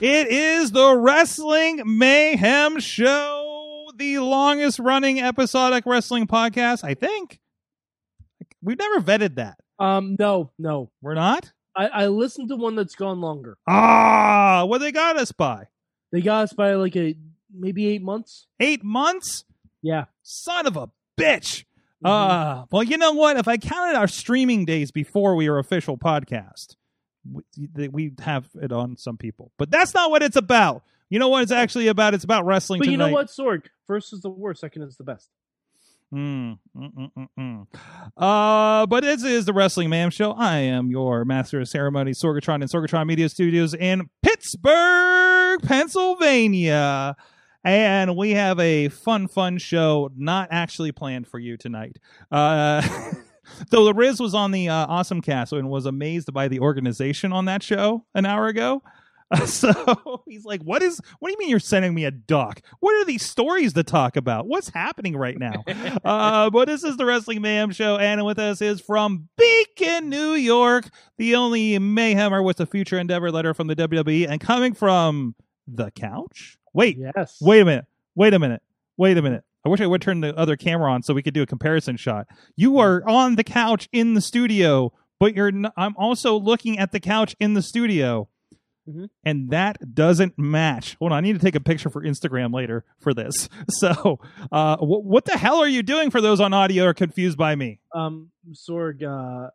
It is the Wrestling Mayhem Show, the longest running episodic wrestling podcast, I think. We've never vetted that. Um, no, no. We're not? I, I listened to one that's gone longer. Ah, what they got us by? They got us by like a maybe eight months. Eight months? Yeah. Son of a bitch. Mm-hmm. Uh, well, you know what? If I counted our streaming days before we were official podcast, we, we have it on some people. But that's not what it's about. You know what it's actually about? It's about wrestling But tonight. you know what, Sorg? First is the worst. Second is the best. Mm, mm, mm, mm, mm. Uh, but this is the Wrestling Mayhem Show. I am your master of ceremony, Sorgatron and Sorgatron Media Studios in Pittsburgh, Pennsylvania. And we have a fun, fun show not actually planned for you tonight. Uh, though the Riz was on the uh, Awesome Cast and was amazed by the organization on that show an hour ago. so he's like, "What is? What do you mean you're sending me a doc? What are these stories to talk about? What's happening right now?" uh, but this is the Wrestling Mayhem Show, and with us is from Beacon, New York, the only Mayhemmer with a future endeavor letter from the WWE, and coming from the couch. Wait, Yes. wait a minute, wait a minute, wait a minute. I wish I would turn the other camera on so we could do a comparison shot. You are on the couch in the studio, but you're. N- I'm also looking at the couch in the studio Mhm. and that doesn't match. Hold on, I need to take a picture for Instagram later for this. So, uh, wh- what the hell are you doing for those on audio are confused by me? Um, Sorg. Uh,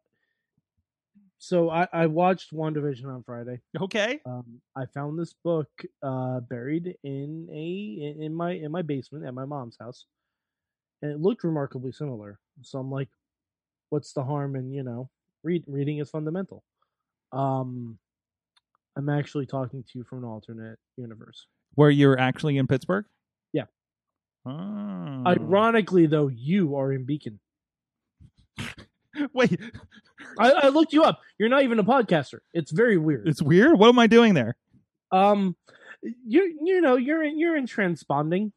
so I I watched WandaVision on Friday. Okay, Um, I found this book uh buried in a in, in my in my basement at my mom's house, and it looked remarkably similar. So I'm like, what's the harm in you know read reading is fundamental. Um, I'm actually talking to you from an alternate universe. where you're actually in Pittsburgh? Yeah. Oh. Ironically, though, you are in Beacon. Wait, I, I looked you up. You're not even a podcaster. It's very weird. it's weird. What am I doing there? Um, you you know you're in you're in transponding.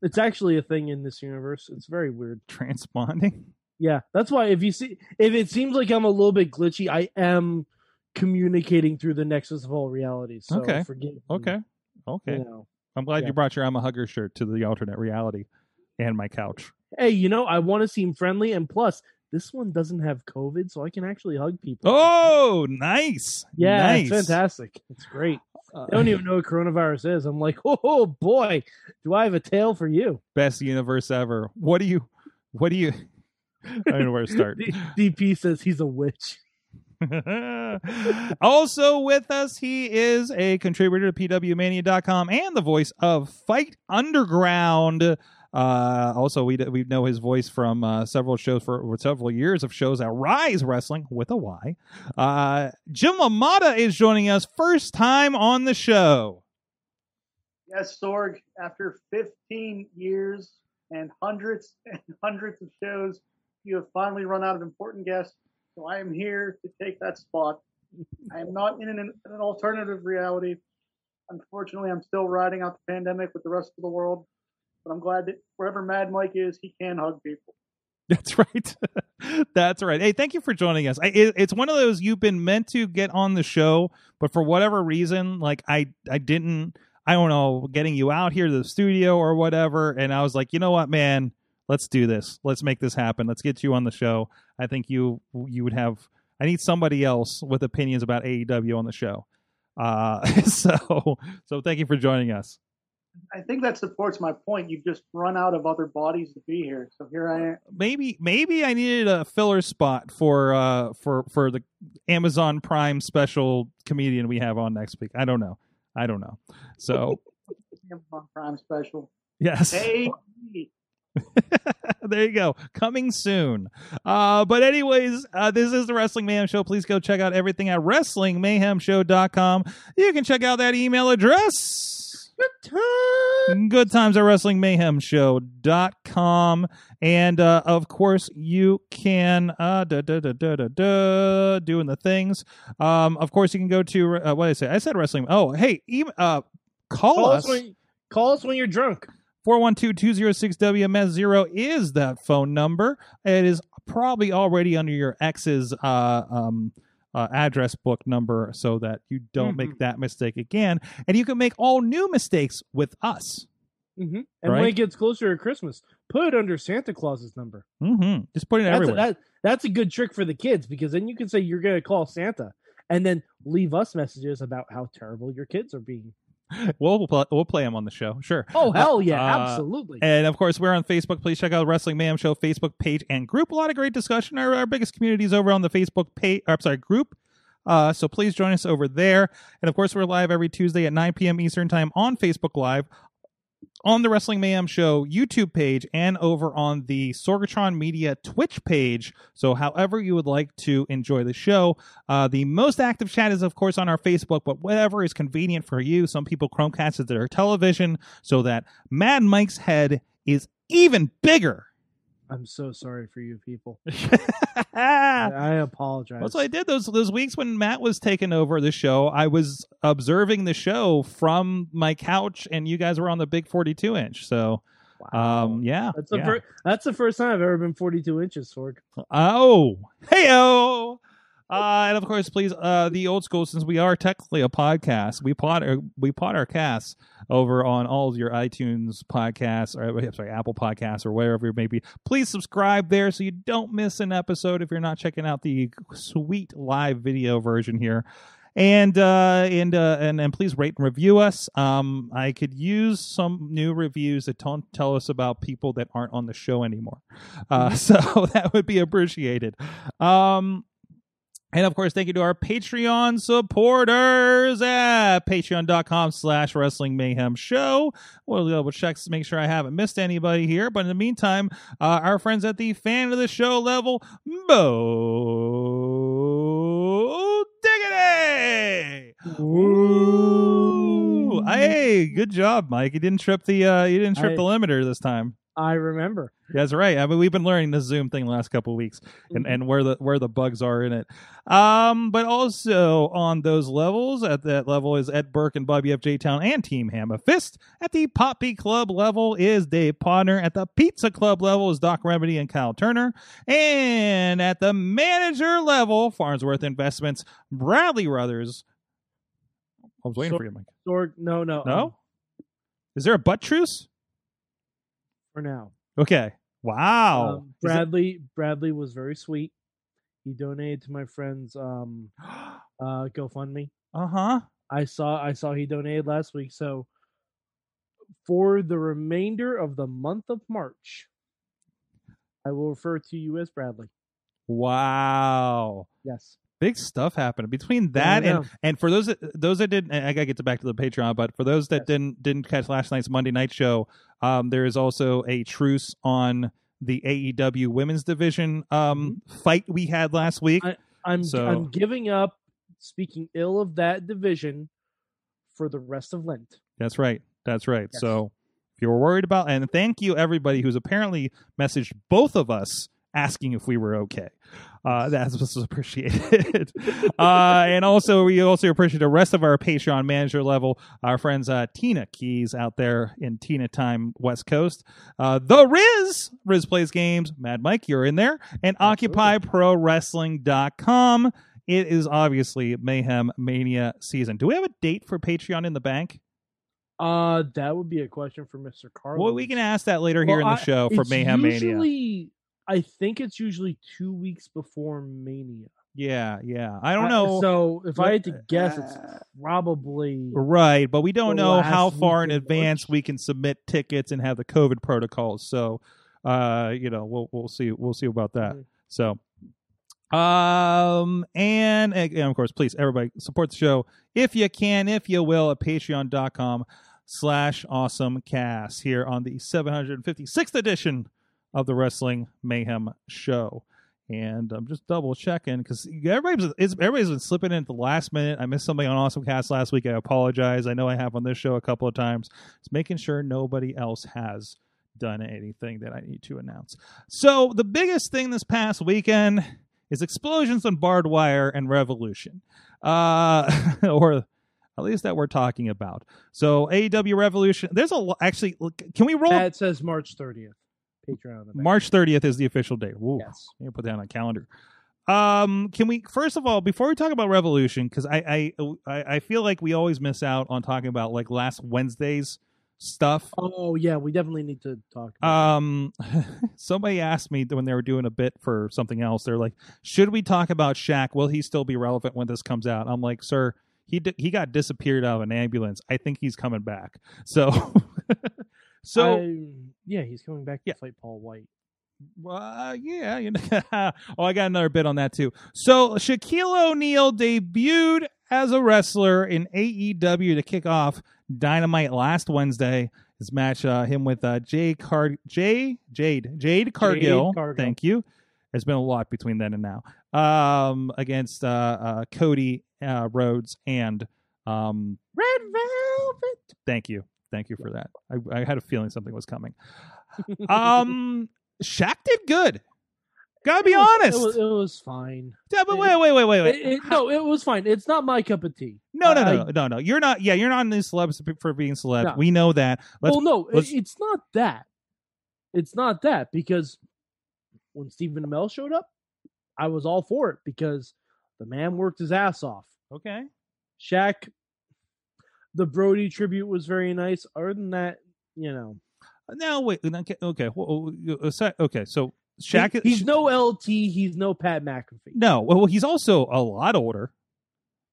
It's actually a thing in this universe. It's very weird. Transponding. Yeah, that's why if you see if it seems like I'm a little bit glitchy, I am communicating through the nexus of all realities. So Okay. forgive. me, Okay, okay. You know. I'm glad Yeah. you brought your I'm a hugger shirt to the alternate reality and my couch. Hey, you know I want to seem friendly, and plus this one doesn't have COVID, so I can actually hug people. Oh, nice. yeah, nice. it's fantastic. It's great. Uh, I don't even know what coronavirus is. I'm like, oh boy, do I have a tale for you? best universe ever. What do you? What do you? I don't know where to start. DP says he's a witch. also with us, he is a contributor to PWMania.com and the voice of Fight Underground. Uh, also, we we know his voice from uh, several shows for several years of shows at Rise Wrestling with a Y. Uh, Jim LaMotta is joining us first time on the show. Yes, Sorg, after 15 years and hundreds and hundreds of shows, you have finally run out of important guests. So I am here to take that spot. I am not in an, an alternative reality. Unfortunately, I'm still riding out the pandemic with the rest of the world. But I'm glad that wherever Mad Mike is, he can hug people. That's right. That's right. Hey, thank you for joining us. I, it, it's one of those you've been meant to get on the show, but for whatever reason, like I, I didn't. I don't know, getting you out here to the studio or whatever, and I was like, you know what, man, let's do this. Let's make this happen. Let's get you on the show. I think you you would have. I need somebody else with opinions about AEW on the show. Uh, so so thank you for joining us. I think that supports my point. You've just run out of other bodies to be here. So here I am. maybe maybe I needed a filler spot for uh for for the Amazon Prime special comedian we have on next week. I don't know. I don't know. So Amazon Prime special. yes. Hey, there you go. Coming soon. Uh, but anyways, uh, this is the Wrestling Mayhem Show. Please go check out everything at WrestlingMayhemShow.com. You can check out that email address. Good times at WrestlingMayhemShow.com. And uh, of course, you can uh, da, da, da, da, da, da, doing the things. Um, of course, you can go to uh, what did I say? I said wrestling. Oh, hey, uh, call, Call us. us when call us when you're drunk. 412-206-WMS0 is that phone number. It is probably already under your ex's uh, um, uh, address book number so that you don't make that mistake again. And you can make all new mistakes with us. hmm And when it gets closer to Christmas, put it under Santa Claus's number. hmm Just put it That's a, everywhere. that, that's a good trick for the kids because then you can say you're going to call Santa and then leave us messages about how terrible your kids are being. we'll, we'll, play, we'll play them on the show. Sure. Oh, hell yeah, uh, absolutely. And of course, we're on Facebook. Please check out Wrestling Mayhem Show Facebook page and group. A lot of great discussion. Our, our biggest community is over on the Facebook page. I'm sorry, group. Uh, so please join us over there. And of course, we're live every Tuesday at 9 p.m. Eastern Time on Facebook Live, on the Wrestling Mayhem Show YouTube page, and over on the Sorgatron Media Twitch page. So, however you would like to enjoy the show, uh, the most active chat is, of course, on our Facebook, but whatever is convenient for you. Some people Chromecast it to their television so that Mad Mike's head is even bigger. I'm so sorry for you people. That's I, apologize. what I did those those weeks when Matt was taking over the show. I was observing the show from my couch, and you guys were on the big 42 inch. So, Wow. um, yeah, that's the yeah. fir- that's the first time I've ever been 42 inches, Sorg. Oh, heyo. Uh, and of course, please, uh, the old school, since we are technically a podcast, we pod our, we pod our casts over on all your iTunes podcasts, or I'm sorry, Apple podcasts, or wherever it may be. Please subscribe there so you don't miss an episode if you're not checking out the sweet live video version here. And uh, and uh, and and please rate and review us. Um, I could use some new reviews that don't tell us about people that aren't on the show anymore. Uh, so that would be appreciated. Um, and of course, thank you to our Patreon supporters at patreon.com slash wrestling mayhem show. We'll double check to make sure I haven't missed anybody here. But in the meantime, uh, our friends at the fan of the show level, Bo Diggity! Ooh. Hey, good job, Mike. You didn't trip the uh, you didn't trip I- the limiter this time. I remember. That's right. I mean, we've been learning the Zoom thing the last couple of weeks, and, Mhm. and where the where the bugs are in it. Um, but also on those levels, at that level is Ed Burke and Bobby F. J. Town and Team Hammer Fist. At the Poppy Club level is Dave Podner. At the Pizza Club level is Doc Remedy and Kyle Turner. And at the manager level, Farnsworth Investments, Bradley Brothers. I was waiting So- for you, Mike. Sorg, no, no, No, um, is there a butt truce? For now. Okay. Wow. Um, Bradley Bradley was very sweet. He donated to my friend's um uh GoFundMe. uh huh. I saw I saw he donated last week. So for the remainder of the month of March, I will refer to you as Bradley. Wow. Yes. Big stuff happening between that and and for those that those that didn't I gotta get to back to the Patreon, but for those that Yes. didn't didn't catch last night's Monday night show, um, there is also a truce on the AEW women's division um fight we had last week. Mm-hmm. I- I'm So- I'm giving up speaking ill of that division for the rest of Lent. That's right. That's right. Yes. So if you were worried about and thank you everybody who's apparently messaged both of us asking if we were okay. Uh, that was appreciated. uh, and also, we also appreciate the rest of our Patreon manager level, our friends uh, Tina Keys out there in Tina Time West Coast, uh, The Riz, Riz Plays Games, Mad Mike, you're in there, and. OccupyProWrestling.com. It is obviously Mayhem Mania season. Do we have a date for Patreon in the bank? Uh that would be a question for Mr. Carlos. Well, we can ask that later here in the I- show for Mayhem Mania. Usually, I think it's usually two weeks before Mania. Yeah, yeah. I don't I- know. so if I had to guess, it's Uh, probably Right, but we don't know how far in advance March. we can submit tickets and have the COVID protocols. So, uh, you know, we'll we'll see we'll see about that. Mhm. So, um, and, and of course, please everybody support the show if you can, if you will, at Patreon.com slash awesome cast here on the 756th edition of the Wrestling Mayhem Show. And I'm just double checking because everybody's everybody's been slipping in at the last minute. I missed something on Awesome Cast last week. I apologize. I know I have on this show a couple of times. It's making sure nobody else has done anything that I need to announce. So the biggest thing this past weekend is explosions on barbed wire and revolution, uh, or at least that we're talking about. So AEW Revolution. There's a actually. Can we roll? That says March 30th. Patreon. on the back. March 30th is the official date. Ooh, Yes. I'm put that on a calendar. Um, can we first of all, before we talk about Revolution, because I, I I I feel like we always miss out on talking about like last Wednesday's stuff. Oh yeah, we definitely need to talk. About Um, somebody asked me when they were doing a bit for something else. They're like, "Should we talk about Shaq? Will he still be relevant when this comes out?" I'm like, "Sir, he di- he got disappeared out of an ambulance. I think he's coming back." So, so yeah, he's coming back to Yeah. fight Paul White. Uh, yeah, you know. oh, I got another bit on that too. So Shaquille O'Neal debuted as a wrestler in AEW to kick off Dynamite last Wednesday. His match, uh, him with uh, Jay Car Jay Jade Jade Cargill. Cargill. Thank you. There's been a lot between then and now. Um, against uh, uh Cody uh, Rhodes and um Red Velvet. Thank you. Thank you for that. I, I had a feeling something was coming. um, Shaq did good. Gotta be It was- honest. It was, it was fine. yeah, but wait, wait, wait, wait, wait. It- it- no, it was fine. It's not my cup of tea. no, no, I- no, no, no. You're not. Yeah, you're not in these celebs for being celeb. No. We know that. Let's. well, no, it's not that. It's not that because when Stephen Amell showed up, I was all for it because the man worked his ass off. okay. Shaq, the Brody tribute was very nice. Other than that, you know, Now wait. Okay. Okay. uh, so- Okay. So Shaq. he- he's no LT. He's no Pat McAfee. No, well, he's also a lot older.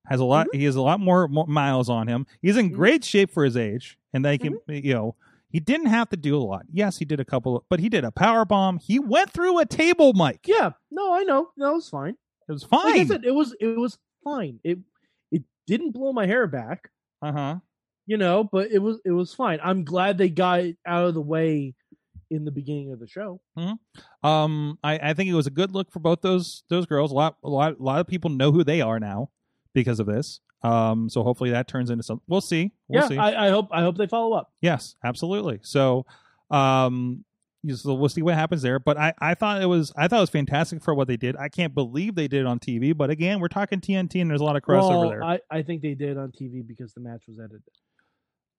Has a lot. Mm-hmm. He has a lot more, more miles on him. He's in Mhm. great shape for his age, and they can, Mm-hmm. you know, he didn't have to do a lot. Yes, he did a couple, but he did a power bomb. He went through a table, Mike. Yeah, no, I know. that was fine. It was Like I fine. said, it was it was fine. It it didn't blow my hair back, Uh huh. you know, but it was it was fine. I'm glad they got it out of the way in the beginning of the show. Um, I, I think it was a good look for both those those girls. A lot, a lot, a lot of people know who they are now because of this. Um, so hopefully that turns into something. We'll see. We'll yeah, see. I, I hope I hope they follow up. Yes, absolutely. So, um, so we'll see what happens there. But I, I thought it was, I thought it was fantastic for what they did. I can't believe they did it on TV. But again, we're talking TNT, and there's a lot of crossover Well, there. I, I think they did on TV because the match was edited.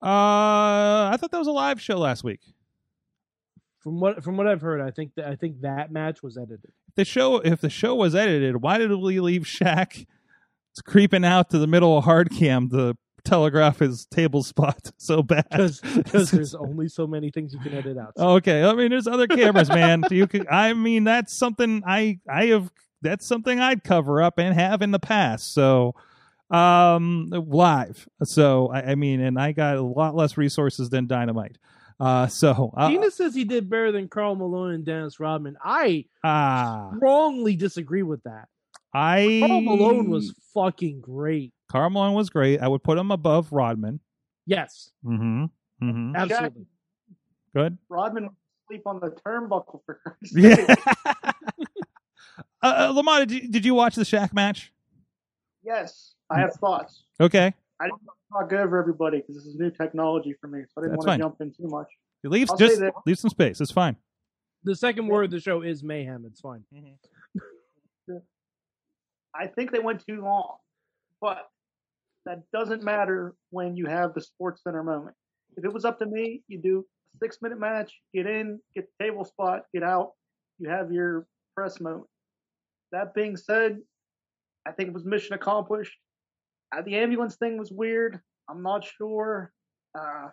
uh, I thought that was a live show last week. From what from what I've heard, I think that I think that match was edited. The show, if the show was edited, why did we leave Shaq creeping out to the middle of hard cam to telegraph his table spot so bad? Because there's only so many things you can edit out. Okay, I mean, there's other cameras, man. you could, I mean, that's something I, I have. That's something I'd cover up and have in the past. So, um, live. So, I, I mean, and I got a lot less resources than Dynamite. Uh, so, uh, Dina says he did better than Karl Malone and Dennis Rodman. I ah, strongly disagree with that. I Karl Malone was fucking great. Karl Malone was great. I would put him above Rodman. Yes, Mm-hmm. Mm-hmm. absolutely. Good. Rodman sleep on the turnbuckle for Christ's Yeah. sake. uh, uh, Lamont, did you, did you watch the Shaq match? Yes, I have thoughts. Okay. I don't want to talk good for everybody because this is new technology for me, so I didn't That's want fine. to jump in too much. Leave I'll just leave some space. It's fine. The second word of the show is mayhem. It's fine. I think they went too long, but that doesn't matter when you have the Sports Center moment. If it was up to me, you do a six minute match, get in, get the table spot, get out, you have your press moment. That being said, I think it was mission accomplished. Uh, the ambulance thing was weird. I'm not sure. Uh,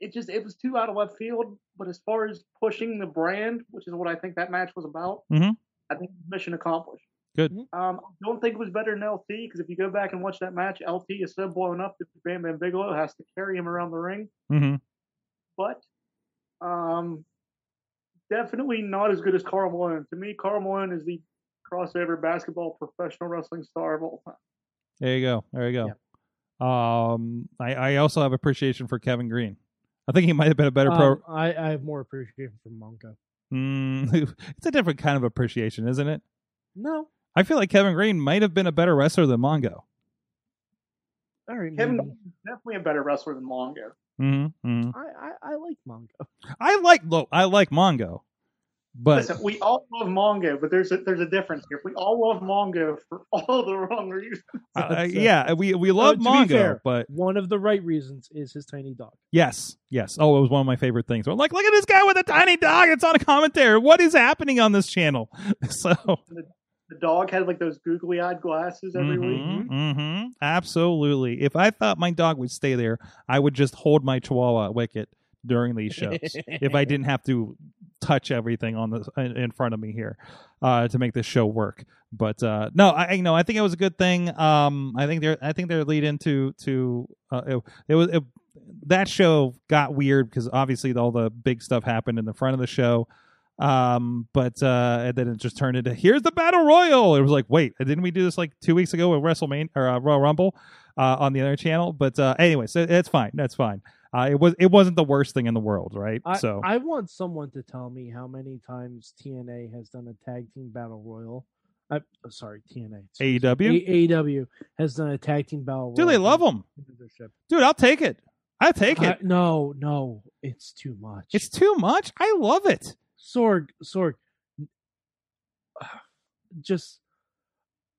it just it was too out of left field. But as far as pushing the brand, which is what I think that match was about, Mhm. I think mission accomplished. Good. Um, I don't think it was better than LT because if you go back and watch that match, LT is so blown up that Bam Bam Bigelow has to carry him around the ring. Mm-hmm. But um, definitely not as good as Karl Malone. To me, Karl Malone is the crossover basketball professional wrestling star of all time. There you go. There you go. Um, I, I also have appreciation for Kevin Greene. I think he might have been a better pro. Um, I, I have more appreciation for Mongo. Mm, it's a different kind of appreciation, isn't it? No, I feel like Kevin Greene might have been a better wrestler than Mongo. Kevin is definitely a better wrestler than Mongo. Mm-hmm. I, I I like Mongo. I like look, I like Mongo, but Listen, we all love Mongo, but there's a, there's a difference here. We all love Mongo for all the wrong reasons. uh, uh, yeah, we we love to Mongo, fair, but One of the right reasons is his tiny dog. yes, yes. Oh, it was one of my favorite things. I'm like, look at this guy with a tiny dog. It's on a commentary. What is happening on this channel? So The dog had like those googly eyed glasses every week. hmm Absolutely. If I thought my dog would stay there, I would just hold my Chihuahua Wicket during these shows. if I didn't have to touch everything on the in front of me here uh, to make this show work. But uh, no, I you know I think it was a good thing. Um, I think they're I think they're lead into to uh, it, it was it, that show got weird because obviously all the big stuff happened in the front of the show. Um, but uh, and then it just turned into here's the battle royal. It was like, wait, didn't we do this like two weeks ago with WrestleMania or uh, Royal Rumble uh, on the other channel? But uh, anyway, so it's fine. That's fine. Uh, it was it wasn't the worst thing in the world, right? I, so I want someone to tell me how many times TNA has done a tag team battle royal. I, oh, sorry, TNA. excuse me. AEW, A- AEW has done a tag team battle royal. they love them, dude. I'll take it. I take it. no, no, it's too much. It's too much. I love it. Sorg, Sorg. Just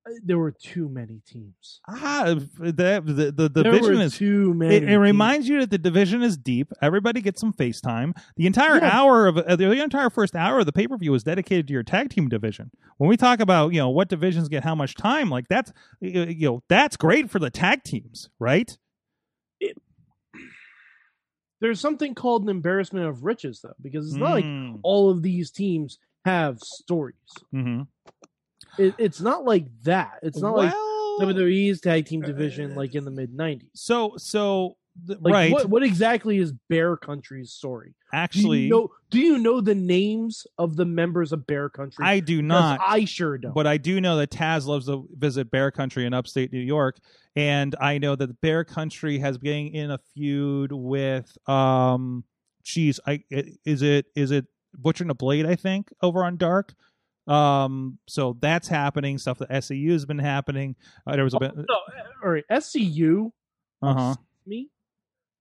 uh, there were too many teams. Ah, the the, the there division were is too many. It, it reminds you that the division is deep. Everybody gets some FaceTime. The entire Yeah. hour of uh, the entire first hour of the pay per view is dedicated to your tag team division. When we talk about you know what divisions get how much time, like that's you know that's great for the tag teams, right? There's something called an embarrassment of riches, though, because it's not like Mm. all of these teams have stories. Mhm. It, it's not like that. It's not like well, WWE's tag team division, like in the mid '90s. so so th- Like, right. What, what exactly is Bear Country's story? Do Actually, you know, do you know the names of the members of Bear Country? I do not. I sure don't. But I do know that Taz loves to visit Bear Country in upstate New York, and I know that Bear Country has been in a feud with um, geez, I is it is it Butcher and a Blade? I think over on Dark. Um, so that's happening. Stuff that SCU has been happening. Uh, there was a bit. No, all right, SCU Uh huh. me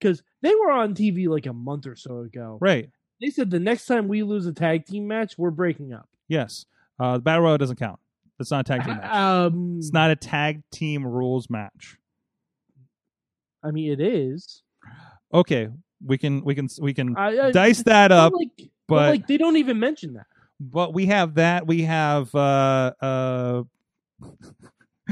because they were on TV like a month or so ago. Right. They said the next time we lose a tag team match, we're breaking up. Yes. Uh, the battle royal doesn't count. It's not a tag team match. Um, It's not a tag team rules match. I mean, it is. Okay, we can we can we can I, I, dice that up, like, but but like they don't even mention that. but we have that. We have uh uh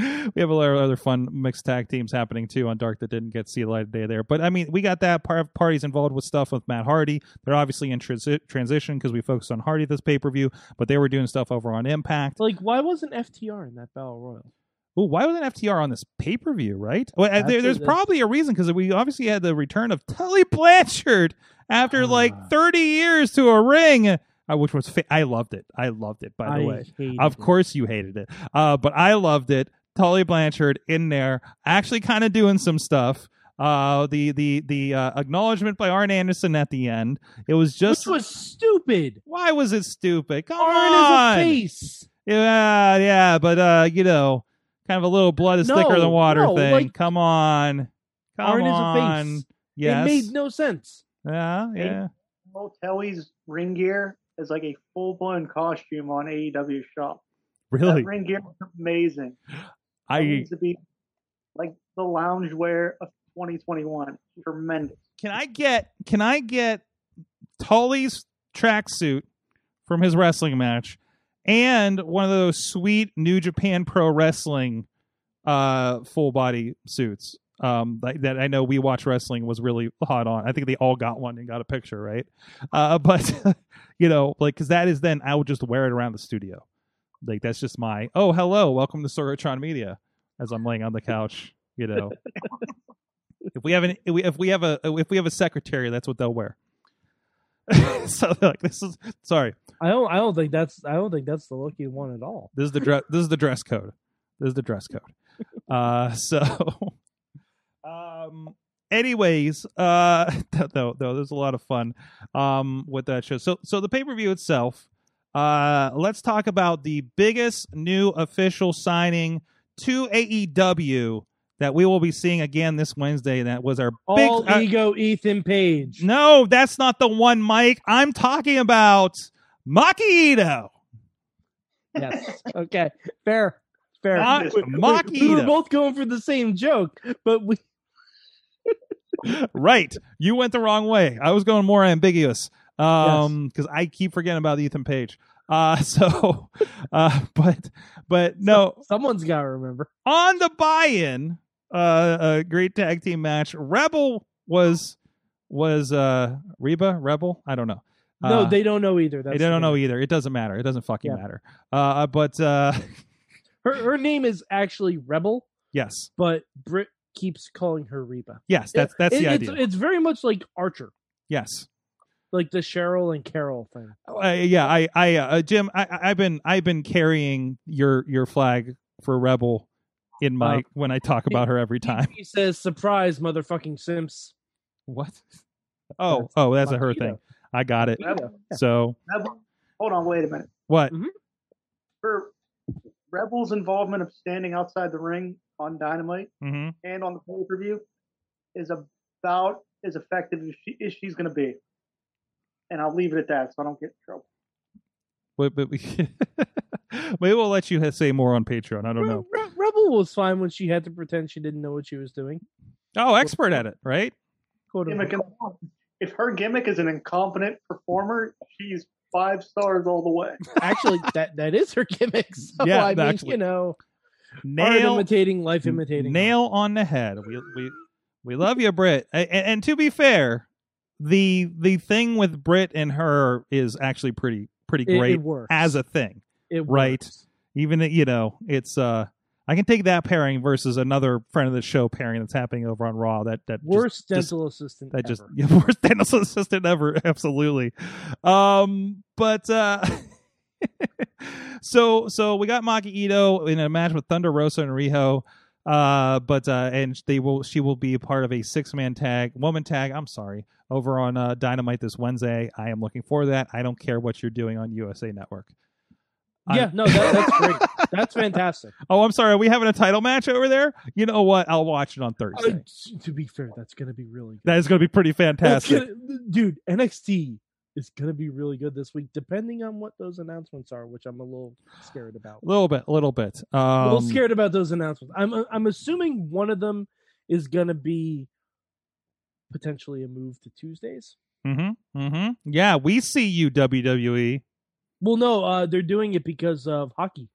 we have a lot of other fun mixed tag teams happening too on Dark that didn't get to see the light of day there. But I mean, we got that part parties involved with stuff with Matt Hardy. They're obviously in transi- transition because we focused on Hardy this pay per view, but they were doing stuff over on Impact. Like, why wasn't FTR in that battle royal? Ooh, why wasn't FTR on this pay per view? Right? Well, uh, there, there's probably a reason because we obviously had the return of Tully Blanchard after like Ah. 30 years to a ring, uh, which was fa- I loved it. I loved it. By the I way, of it. course you hated it, uh, but I loved it. Tully Blanchard in there, actually kind of doing some stuff. Uh, the the the uh, acknowledgement by Arn Anderson at the end. It was just Which was stupid. why was it stupid? Come Arn on, is a face. yeah, yeah, but uh, you know, kind of a little blood is No, thicker than water no, thing. like- Come on, come Arn is a on. face. Yes, It made no sense. yeah, yeah. Well, Tully's ring gear is like a full blown costume on AEW shop. Really, That ring gear was amazing. I needs to be like the loungewear of 2021. Tremendous. can I get can I get Tully's tracksuit from his wrestling match and one of those sweet New Japan Pro Wrestling uh full body suits um that, that I know we watch wrestling was really hot on. I think they all got one and got a picture, right? Uh but you know, like cuz that is then I would just wear it around the studio. Like that's just my oh hello, welcome to Sorgatron Media as I'm laying on the couch, you know. if we have an if we, if we have a if we have a secretary, that's what they'll wear. so like this is sorry. I don't. I don't think that's. I don't think that's the lucky one at all. This is the dress. This is the dress code. This is the dress code. Uh, so, Um. Anyways, uh, though, though, there's a lot of fun, um, with that show. So, so the pay per view itself. Uh, let's talk about the biggest new official signing to AEW that we will be seeing again this Wednesday. That was our big. All uh, ego Ethan Page. no, that's not the one, Mike. I'm talking about Maki Ito. Yes. Okay. Fair. Fair. Ma- We- we- Maki we were both going for the same joke, but we right. You went the wrong way. I was going more ambiguous. Um, because I keep forgetting about Ethan Page. Uh, so, uh, but, but no, someone's got to remember. on the buy-in, uh, a great tag team match. Rebel was, was, uh, Reba Rebel? I don't know. No, Uh, they don't know either. That's they don't the know either. It doesn't matter. It doesn't fucking Yeah. matter. Uh, but, uh, Her her name is actually Rebel, yes, but Britt keeps calling her Reba. yes, that's, that's It- the it's, idea. It's very much like Archer, yes. Like the Cheryl and Carol thing. Uh, yeah, I, I, uh, Jim, I, I- I've been, I've been carrying your, your flag for Rebel in my Uh, when I talk about her every time. He says, "Surprise, motherfucking Simps." What? Oh, That's oh, that's a her thing. I got it. Rebel. So Rebel. Hold on, wait a minute. what? For Rebel's involvement of standing outside the ring on Dynamite hmm and on the pay per view is about as effective as, she, as she's going to be. And I'll leave it at that so I don't get in trouble. But, but we, maybe we'll let you say more on Patreon. I don't know. Re- Re- Rebel was fine when she had to pretend she didn't know what she was doing. Oh, expert at it, right? Gimmick if her gimmick is an incompetent performer, she's five stars all the way. Actually, that that is her gimmick. So Yeah, I mean, actually. you know, art Nail, imitating life, imitating nail on the head. We we we love you, Britt. And, and to be fair, the the thing with Britt and her is actually pretty pretty It- it great works. as a thing. It right. works. Even you know, it's uh, I can take that pairing versus another friend of the show pairing that's happening over on Raw. That that Worst just- dental assistant that just ever. yeah, worst dental assistant ever absolutely um but uh so so we got Maki Ito in a match with Thunder Rosa and Riho uh but uh and they will she will be a part of a six man tag woman tag I'm sorry over on uh Dynamite this Wednesday. I am looking for that. I don't care what you're doing on USA Network. Yeah, no, that, that's great. That's fantastic. oh I'm sorry are we having a title match over there? You know what? I'll watch it on Uh, Thursday. to be fair, that's going to be really good. that is going to be pretty fantastic gonna- dude, NXT is going to be really good this week, depending on what those announcements are, which I'm a little scared about. a little bit a little bit um a little scared about those announcements. I'm I'm assuming one of them is going to be potentially a move to Tuesdays. Mm-hmm. Mm-hmm. Yeah, we see you. WWE. Well, no, uh, they're doing it because of hockey.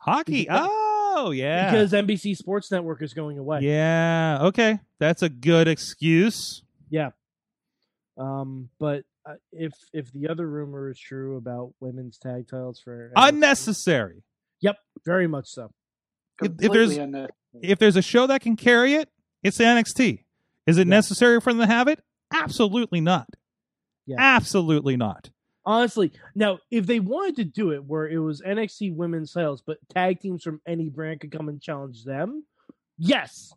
Hockey. Because- Oh, yeah. Because NBC Sports Network is going away. yeah. Okay. That's a good excuse. Yeah. Um, but uh, if if the other rumor is true about women's tag titles for Unnecessary. Yep, very much so. If- if Completely there's- unnecessary. If there's a show that can carry it, it's NXT. Is it Yeah. necessary for them to have it? Absolutely not. Yeah. Absolutely not. Honestly, now if they wanted to do it where it was NXT women's titles, but tag teams from any brand could come and challenge them, yes,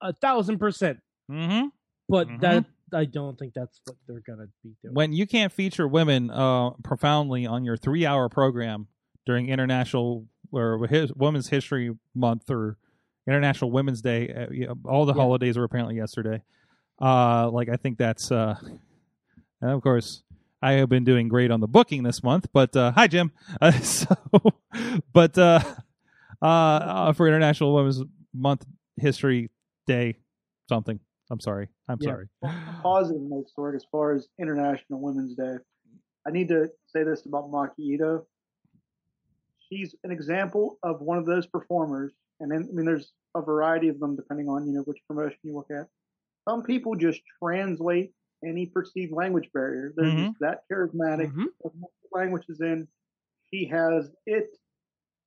a thousand percent. Mm-hmm. But Mhm. that I don't think that's what they're gonna be doing. When you can't feature women uh, profoundly on your three-hour program during International or his, Women's History Month or International Women's Day, uh, all the Yeah. holidays were apparently yesterday. Uh, like I think that's, uh, and of course, I have been doing great on the booking this month. But uh, hi, Jim. Uh, so, but uh, uh, uh, for International Women's Month History Day, something. I'm sorry. I'm Yeah. sorry. positive note, Sorg, as far as International Women's Day. I need to say this about Maki Ito. She's an example of one of those performers, and then, I mean, there's a variety of them depending on you know which promotion you look at. Some people just translate any perceived language barrier. They're Mhm. just that charismatic. Mhm. What language is in. She has it.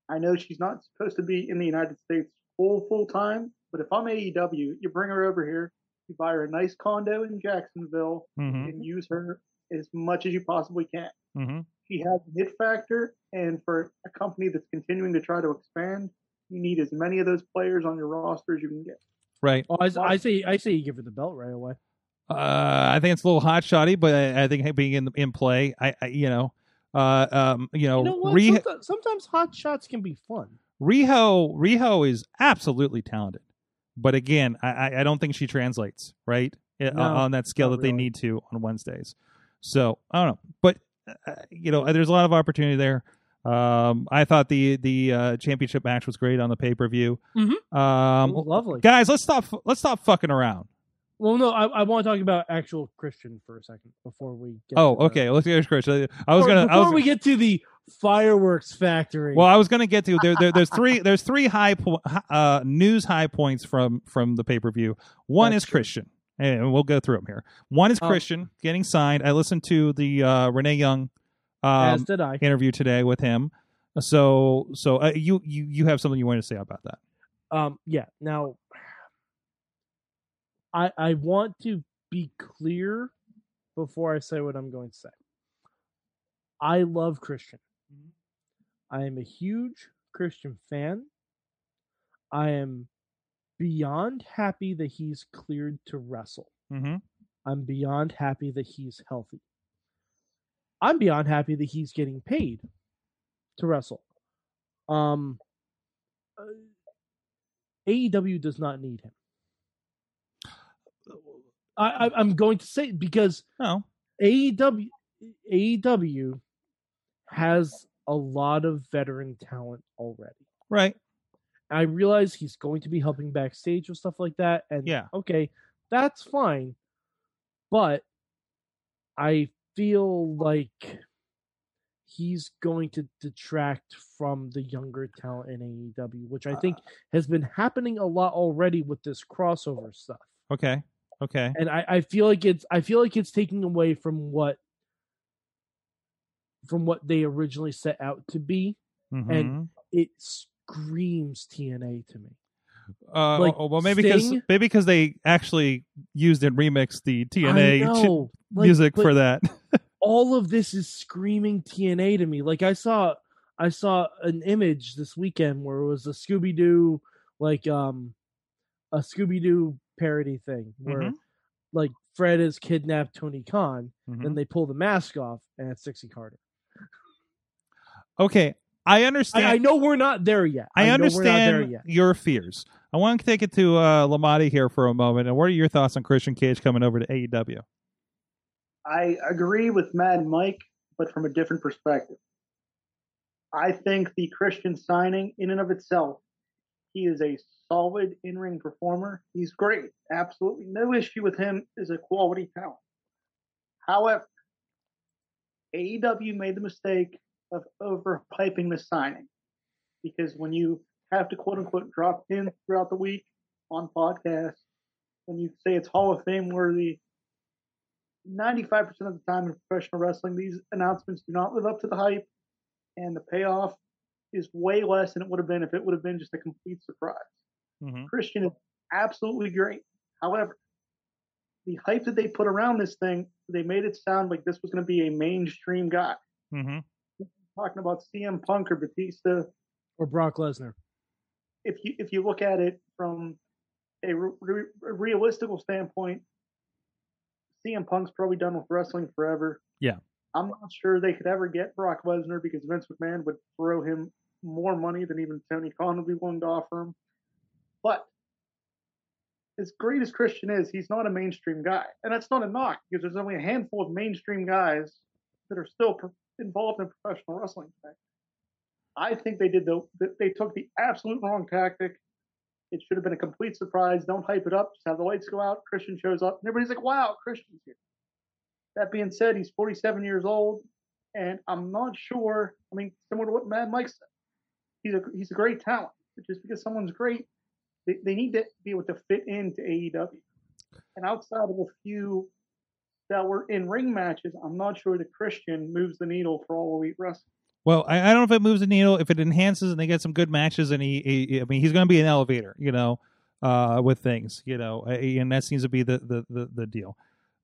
I know she's not supposed to be in the United States full full time, but if I'm AEW, you bring her over here, you buy her a nice condo in Jacksonville, Mm-hmm. and use her as much as you possibly can. Mm-hmm. She has a hit factor, and for a company that's continuing to try to expand, you need as many of those players on your roster as you can get. right? Oh, I, I say I say you give her the belt right away. Uh, I think it's a little hot shoddy, but I, I think being in in play, I, I you know, uh, um, you know, You know what? Ri- Sometimes, sometimes hot shots can be fun. Riho Riho is absolutely talented, but again, I, I- don't think she translates right Uh, No, on that scale that they need to on Wednesdays. So I don't know, but uh, you know, there's a lot of opportunity there. Um, I thought the the uh, championship match was great on the pay per view. Mhm. Um, lovely. guys, let's stop let's stop fucking around. Well, no, I, I want to talk about actual Christian for a second before we. get Oh, okay. Let's get Christian. I was Or gonna. before I was, we get to the fireworks factory. Well, I was going to get to there, there. There's three. There's three high po- uh, news high points from from the pay per view. One That's is true. Christian, and we'll go through them here. One is Um, Christian getting signed. I listened to the uh, Renee Young as um, did I. interview today with him. So, so uh, you you you have something you want to say about that? Um, yeah. Now, I I want to be clear before I say what I'm going to say. I love Christian. I am a huge Christian fan. I am beyond happy that he's cleared to wrestle. Mm-hmm. I'm beyond happy that he's healthy. I'm beyond happy that he's getting paid to wrestle. Um, uh, AEW does not need him. I, I, I'm going to say because Oh, AEW AEW has a lot of veteran talent already. right. I realize he's going to be helping backstage with stuff like that, and Yeah. okay, that's fine. But I feel like he's going to detract from the younger talent in AEW, which I think uh, uh has been happening a lot already with this crossover stuff. Okay. Okay. And I, I feel like it's I feel like it's taking away from what from what they originally set out to be. Mhm. It screams TNA to me. uh, like, oh, well, maybe because maybe because they actually used and remixed the TNA ch- like, music for that. all of this is screaming TNA to me. Like I saw I saw an image this weekend where it was a Scooby Doo like um a Scooby Doo parody thing where Mhm. like Fred has kidnapped Tony Khan, Mhm. then they pull the mask off and it's Dixie Carter. Okay, I understand. I, I know we're not there yet. I, know we're not there understand yet. your fears. I want to take it to uh, Lamati here for a moment. And what are your thoughts on Christian Cage coming over to AEW? I agree with Mad Mike, but from a different perspective. I think the Christian signing, in and of itself, he is a solid in ring performer. He's great. Absolutely no issue with him as a quality talent. However, AEW made the mistake of overhyping the signing because when you have to quote unquote drop in throughout the week on podcasts, when you say it's Hall of Fame worthy, 95% of the time in professional wrestling, these announcements do not live up to the hype, and the payoff is way less than it would have been if it would have been just a complete surprise. Mm-hmm. Christian is absolutely great. However, the hype that they put around this thing, they made it sound like this was going to be a mainstream guy. Mm-hmm. Talking about CM Punk or Batista, Or Brock Lesnar. if you if you look at it from a re- re- realistical standpoint, CM Punk's probably done with wrestling forever. Yeah. I'm not sure they could ever get Brock Lesnar because Vince McMahon would throw him more money than even Tony Khan would be willing to offer him. But as great as Christian is, he's not a mainstream guy, and that's not a knock because there's only a handful of mainstream guys that are still involved in professional wrestling today. I think they did the they took the absolute wrong tactic. It should have been a complete surprise. Don't hype it up. Just have the lights go out. Christian shows up, and everybody's like, "Wow, Christian's here." That being said, he's 47 years old, and I'm not sure. I mean, similar to what Mad Mike said, he's a he's a great talent. But just because someone's great, they, they need to be able to fit into AEW. And outside of a few that were in ring matches, I'm not sure that Christian moves the needle for all elite wrestling. Well, I, I don't know if it moves the needle, if it enhances and they get some good matches, and he, he I mean, he's going to be an elevator, you know, uh, with things, you know, and that seems to be the the the, the deal,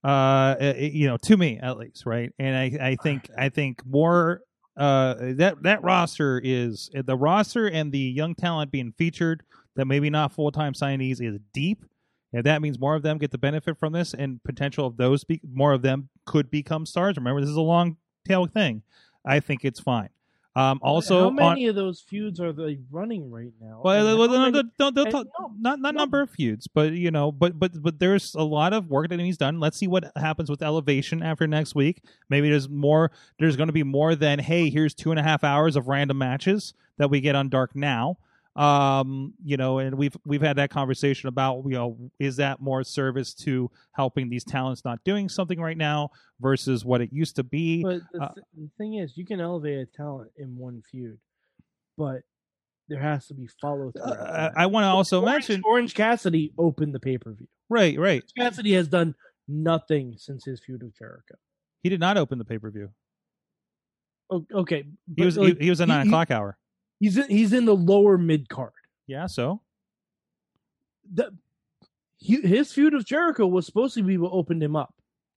uh, uh, you know, to me at least, right? And I I think I think more uh, that that roster is the roster and the young talent being featured that maybe not full time signees is deep. And that means more of them get the benefit from this, and potential of those be, more of them could become stars. Remember, this is a long tail thing. I think it's fine. Um, also, how on- many of those feuds are they running right now? well, well, no, many- no, talk- no, not not no. number of feuds, but you know, but but but there's a lot of work that he's done. Let's see what happens with Elevation after next week. Maybe there's more. There's going to be more than hey, here's two and a half hours of random matches that we get on Dark now. Um, you know, and we've we've had that conversation about you know is that more service to helping these talents not doing something right now versus what it used to be. But the, Uh, the thing is, you can elevate a talent in one feud, but there has to be follow through. Uh, I want to also Orange, mention Orange Cassidy opened the pay per view. right, right. Cassidy has done nothing since his feud with Jericho. He did not open the pay per view. Okay, He was like, he, he was a nine he- o'clock hour. He's in, he's in the lower mid card. Yeah, so The, he, his feud with Jericho was supposed to be what opened him up.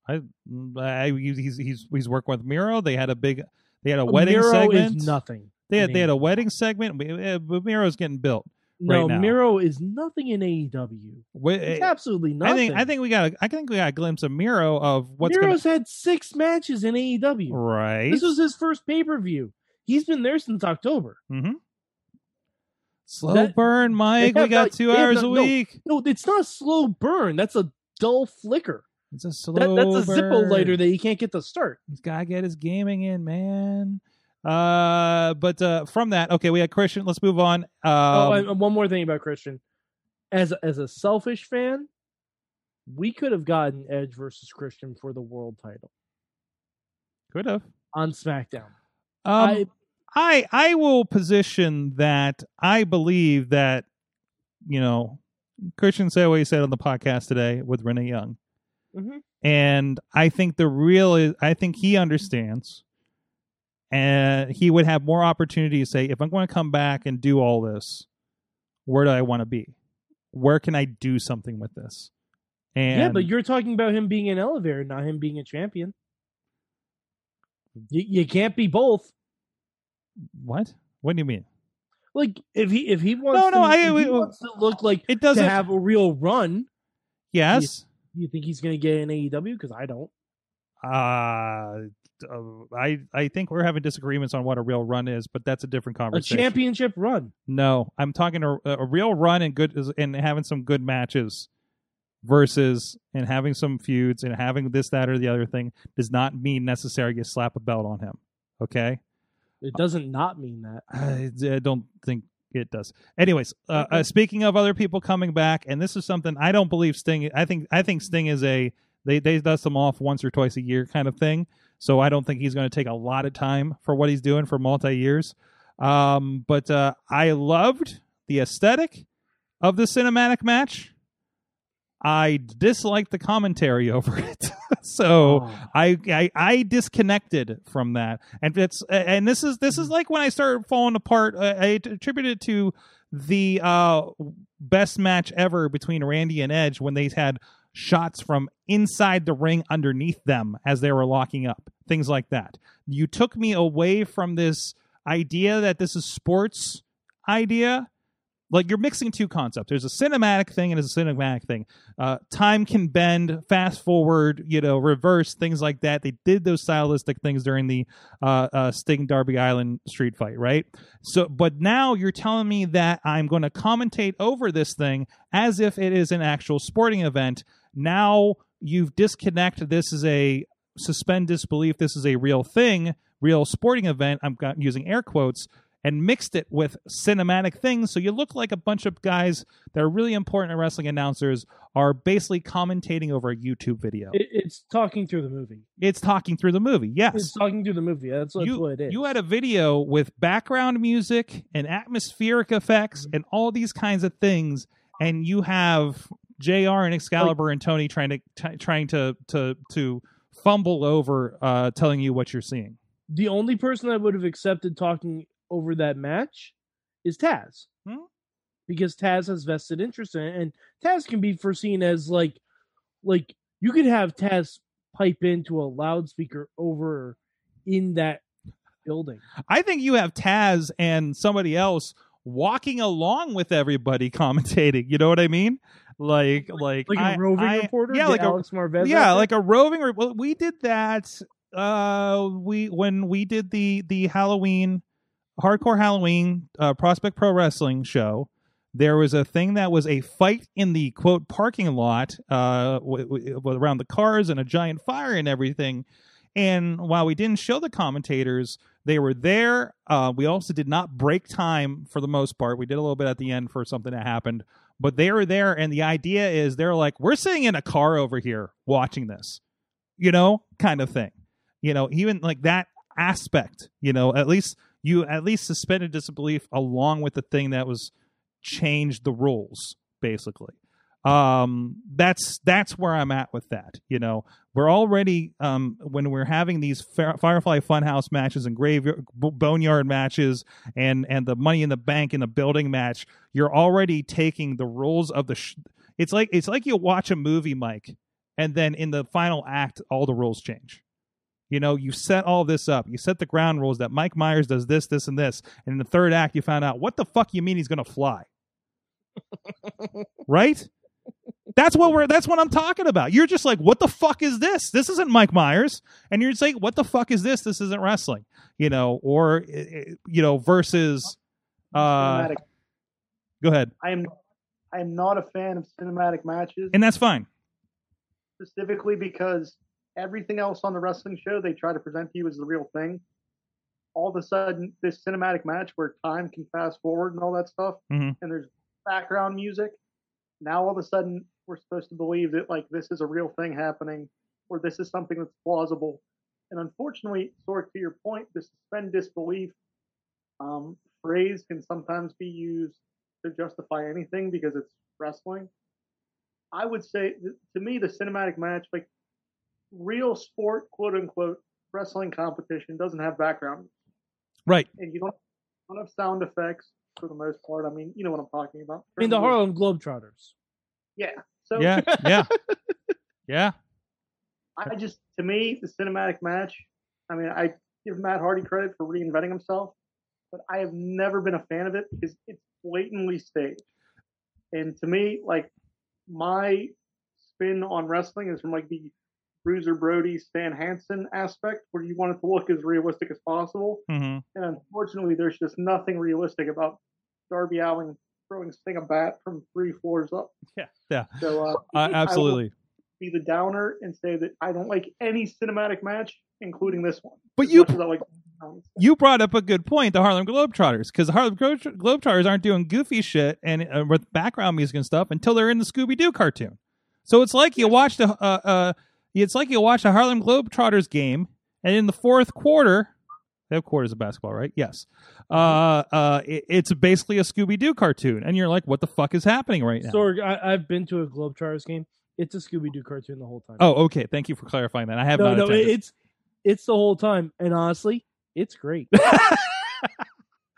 I, mm, I he's he's he's working with Miro. They had a big they had a wedding Miro segment. is nothing. they had they had a wedding segment. Eh, but Miro's getting built. No, right now. Miro is nothing in AEW. Wait, It's eh, absolutely nothing. think I think we got a, I think we got a glimpse of Miro of what's Miro's had six matches in AEW. right. This was his first pay per view. He's been there since October. mm-hmm. Slow That- burn, Mike. We got not- two hours not- a week. No, it's not a slow burn. That's a dull flicker. It's a slow. That, that's a Zippo lighter that you can't get to start. He's got to get his gaming in, man. Uh, but uh, from that, okay, we had Christian. Let's move on. Um, oh, and one more thing about Christian. As as a selfish fan, we could have gotten Edge versus Christian for the world title could have. on SmackDown. Um, I I I will position that I believe that you know Christian said what he said on the podcast today with Renee Young, Mhm. and I think the real is I think he understands, and he would have more opportunity to say if I'm going to come back and do all this, where do I want to be? Where can I do something with this? And yeah, but you're talking about him being an elevator, not him being a champion. You, you can't be both. what? What do you mean? Like if he if he wants No, no, to, I- we- he wants to look like It doesn't. have a real run, yes. do you think he's going to get an AEW? Because I don't. Uh, uh, I I think we're having disagreements on what a real run is, but that's a different conversation. A championship run. No, I'm talking a, a real run and good and having some good matches versus and having some feuds and having this, that, or the other thing does not mean necessarily you slap a belt on him. Okay, It doesn't not mean that. I, I don't think it does. Anyways, uh, uh, speaking of other people coming back, and this is something I don't believe Sting. I think I think Sting is a they they dust him off once or twice a year kind of thing. So I don't think he's going to take a lot of time for what he's doing for multi years. Um, but uh, I loved the aesthetic of the cinematic match. I disliked the commentary over it. so Oh. I, I I disconnected from that, and it's and this is this is like when I started falling apart. I, I attribute it to the uh, best match ever between Randy and Edge when they had shots from inside the ring underneath them as they were locking up, things like that. You took me away from this idea that this is sports idea. Like you're mixing two concepts. There's a cinematic thing and there's a cinematic thing uh, time can bend, fast forward, you know, reverse things like that. They did those stylistic things during the uh, uh, Sting Darby Allin street fight, right? So, but now you're telling me that I'm going to commentate over this thing as if it is an actual sporting event. Now you've disconnected. This is a suspend disbelief. This is a real thing, real sporting event. I'm using air quotes. And mixed it with cinematic things, so you look like a bunch of guys that are really important wrestling announcers are basically commentating over a YouTube video. It, it's talking through the movie. it's talking through the movie. Yes. It's talking through the movie. That's, that's you, what it is. you had a video with background music and atmospheric effects and all these kinds of things, and you have Jr. and Excalibur and Tony trying to t- trying to to to fumble over uh, telling you what you're seeing. the only person that would have accepted talking over that match is Taz. Hmm? Because Taz has vested interest in it, and Taz can be foreseen as like, like you could have Taz pipe into a loudspeaker over in that building. I think you have Taz and somebody else walking along with everybody commentating. You know what I mean? Like, like, Like a roving I- reporter. Yeah, like a Alex Marvez. yeah, like a roving. Re- well, we did that. Uh, we when we did the the Halloween, hardcore Halloween uh, Prospect Pro Wrestling show. There was a thing that was a fight in the quote parking lot, uh, w- w- around the cars and a giant fire and everything. And while we didn't show the commentators, they were there. Uh, we also did not break time for the most part. We did a little bit at the end for something that happened, but they were there. And the idea is they're like, we're sitting in a car over here watching this, you know, kind of thing. You know, even like that aspect, you know, at least you at least suspended disbelief along with the thing that was changed the rules, basically. Um that's that's where i'm at with that you know. We're already um when we're having these firefly funhouse matches and grave B- boneyard matches and and the money in the bank in the building match you're already taking the rules of the sh- it's like it's like you watch a movie mike and then in the final act all the rules change you know you set all this up you set the ground rules that mike myers does this this and this and in the third act you found out what the fuck you mean he's gonna fly right that's what we're that's what I'm talking about. You're just like, what the fuck is this? This isn't Mike Myers. And you're just like, what the fuck is this? This isn't wrestling. You know, or eh, eh, you know, versus uh go ahead. I am I am not a fan of cinematic matches, And that's fine. specifically because everything else on the wrestling show they try to present to you as the real thing. All of a sudden, this cinematic match where time can fast forward and all that stuff, Mhm. and there's background music. Now all of a sudden, we're supposed to believe that like this is a real thing happening, or this is something that's plausible. And unfortunately, sort of to your point, the suspend disbelief um, phrase can sometimes be used to justify anything because it's wrestling. I would say, th- to me, the cinematic match, like real sport, quote unquote, wrestling competition, doesn't have background, Right. and you don't, don't have sound effects for the most part. I mean, you know what I'm talking about. I mean, the Harlem Globetrotters. yeah. So Yeah. Yeah. yeah. I just, to me, the cinematic match. I mean, I give Matt Hardy credit for reinventing himself, but I have never been a fan of it because it's blatantly staged. And to me, like my spin on wrestling is from like the Bruiser Brody, Stan Hansen aspect, where you want it to look as realistic as possible. hmm And unfortunately, there's just nothing realistic about Darby Allin throwing Sting a bat from three floors up. Yeah. Yeah. So uh, Uh, I absolutely. be the downer and say that I don't like any cinematic match, including this one. But you like you brought up a good point, the Harlem Globetrotters, because the Harlem Glo- Globetrotters aren't doing goofy shit and uh, with background music and stuff until they're in the Scooby Doo cartoon. So it's like you watched a, uh, uh, it's like you watch a Harlem Globetrotters game, and in the fourth quarter, they have quarters of basketball, right? Yes. Uh, uh, it, it's basically a Scooby Doo cartoon, and you're like, what the fuck is happening right now? Sorg, I, I've been to a Globetrotters game. It's a Scooby Doo cartoon the whole time. oh, okay. Thank you for clarifying that. I have no, not no, attended. it's it's the whole time, and honestly, it's great.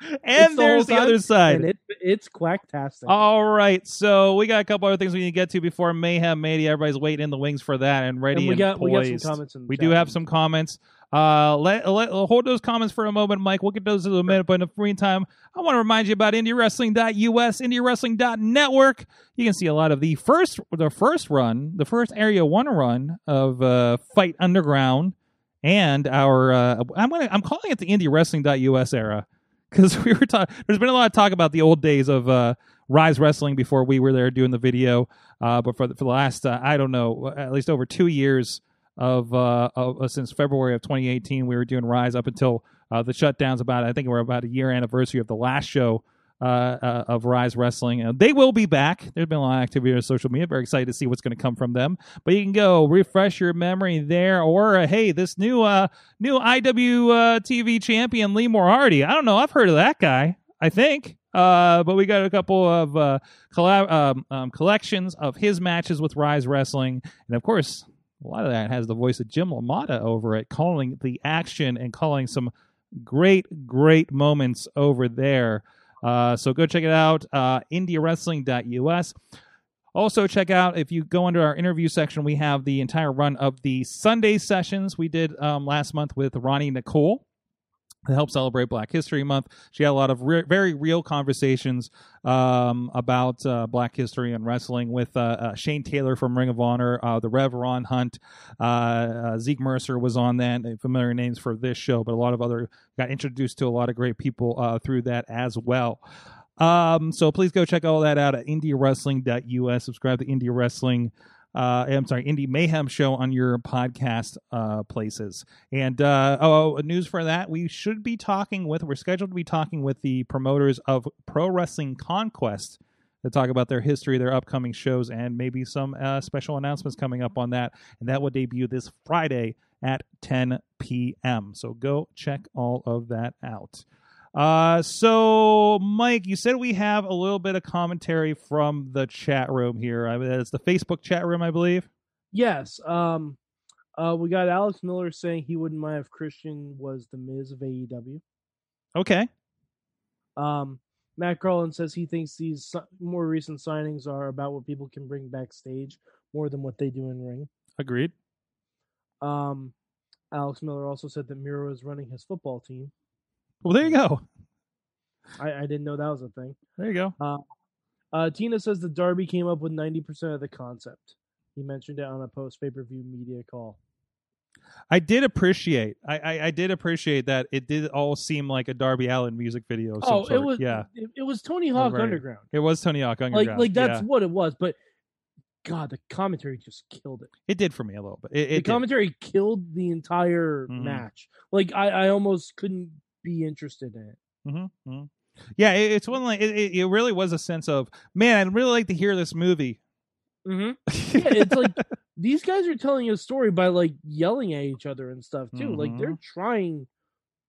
and It's there's the whole time, other side. and it it's quacktastic. All right, so we got a couple other things we need to get to before Mayhem Mania. Everybody's waiting in the wings for that and ready and we and got we got poised. some comments. In the We do have some comments. Uh, let, let hold those comments for a moment, Mike. We'll get those in a minute. But in the meantime, I want to remind you about IndieWrestling.us, IndieWrestling.network. You can see a lot of the first, the first run, the first Area One run of uh, Fight Underground, and our. Uh, I'm gonna, I'm calling it the IndieWrestling.us era because we were talking. There's been a lot of talk about the old days of uh, Rise Wrestling before we were there doing the video. Uh, but for the, for the last, uh, I don't know, at least over two years of, uh, of uh, since February of 2018, we were doing Rise up until uh, the shutdowns. About I think we're about a year anniversary of the last show. Uh, uh, of Rise Wrestling. Uh, they will be back. There's been a lot of activity on social media. Very excited to see what's going to come from them. But you can go refresh your memory there, or uh, hey, this new new IW TV champion Lee Moriarty. I don't know. I've heard of that guy. I think. Uh, but we got a couple of uh, collab- um, um, collections of his matches with Rise Wrestling, and of course, a lot of that has the voice of Jim LaMotta over it, calling the action and calling some great, great moments over there. Uh, so go check it out, uh, IndieWrestling.us. Also, check out if you go under our interview section, we have the entire run of the Sunday sessions we did um, last month with Ronnie Nicole. To help celebrate Black History Month. She had a lot of re- very real conversations um, about uh, Black history and wrestling with uh, uh, Shane Taylor from Ring of Honor, uh, the Rev Ron Hunt, uh, uh, Zeke Mercer was on that. Familiar names for this show, but a lot of other got introduced to a lot of great people through that as well. Um, so please go check all that out at indiewrestling.us. Subscribe to Indie Wrestling uh, I'm sorry, Indie Mayhem show on your podcast uh, places. And uh, oh, news for that: we should be talking with. We're scheduled to be talking with the promoters of Pro Wrestling Conquest to talk about their history, their upcoming shows, and maybe some uh, special announcements coming up on that. And that will debut this Friday at 10 p.m. So go check all of that out. Uh, so Mike, you said we have a little bit of commentary from the chat room here. I mean, it's the Facebook chat room, I believe. Yes. Um, uh, we got Alex Miller saying he wouldn't mind if Christian was the Miz of AEW. Okay. Um, Matt Garland says he thinks these more recent signings are about what people can bring backstage more than what they do in ring. Agreed. Um, Alex Miller also said that Miro is running his football team. Well, there you go. I, I didn't know that was a thing. There you go. Uh, Tina says that Darby came up with 90% of the concept. He mentioned it on a post pay per view media call. I did appreciate. I, I I did appreciate that it did all seem like a Darby Allin music video. Oh, it was yeah. It, it was Tony Hawk right. Underground. It was Tony Hawk Underground. like that's yeah. what it was. But God, the commentary just killed it. it did for me a little bit. It, it the did. commentary killed the entire Mhm. match. Like I, I almost couldn't be interested in it. Mm-hmm, hmm Yeah, it, it's one like it, it, really was a sense of man. I'd really like to hear this movie. Mm-hmm. Yeah, it's like these guys are telling a story by like yelling at each other and stuff too. Like they're trying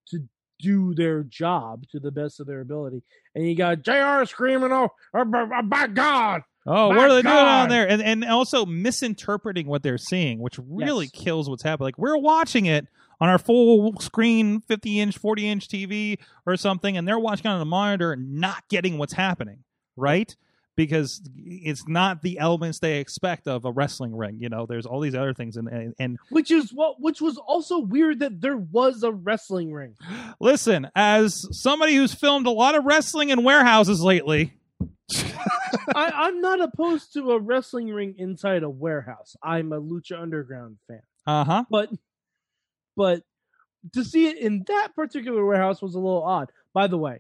to do their job to the best of their ability. And you got Jr. screaming, "Oh, oh, oh, by God!" Oh, My what are they doing on there? And and also misinterpreting what they're seeing, which really Yes. kills what's happening. Like we're watching it on our full screen, fifty inch, forty inch TV or something, and they're watching on the monitor and not getting what's happening, right? Because it's not the elements they expect of a wrestling ring. You know, there's all these other things, and and, and Which is what, which was also weird that there was a wrestling ring. listen, as somebody who's filmed a lot of wrestling in warehouses lately, I, I'm not opposed to a wrestling ring inside a warehouse. I'm a Lucha Underground fan, uh huh. but but to see it in that particular warehouse was a little odd. By the way,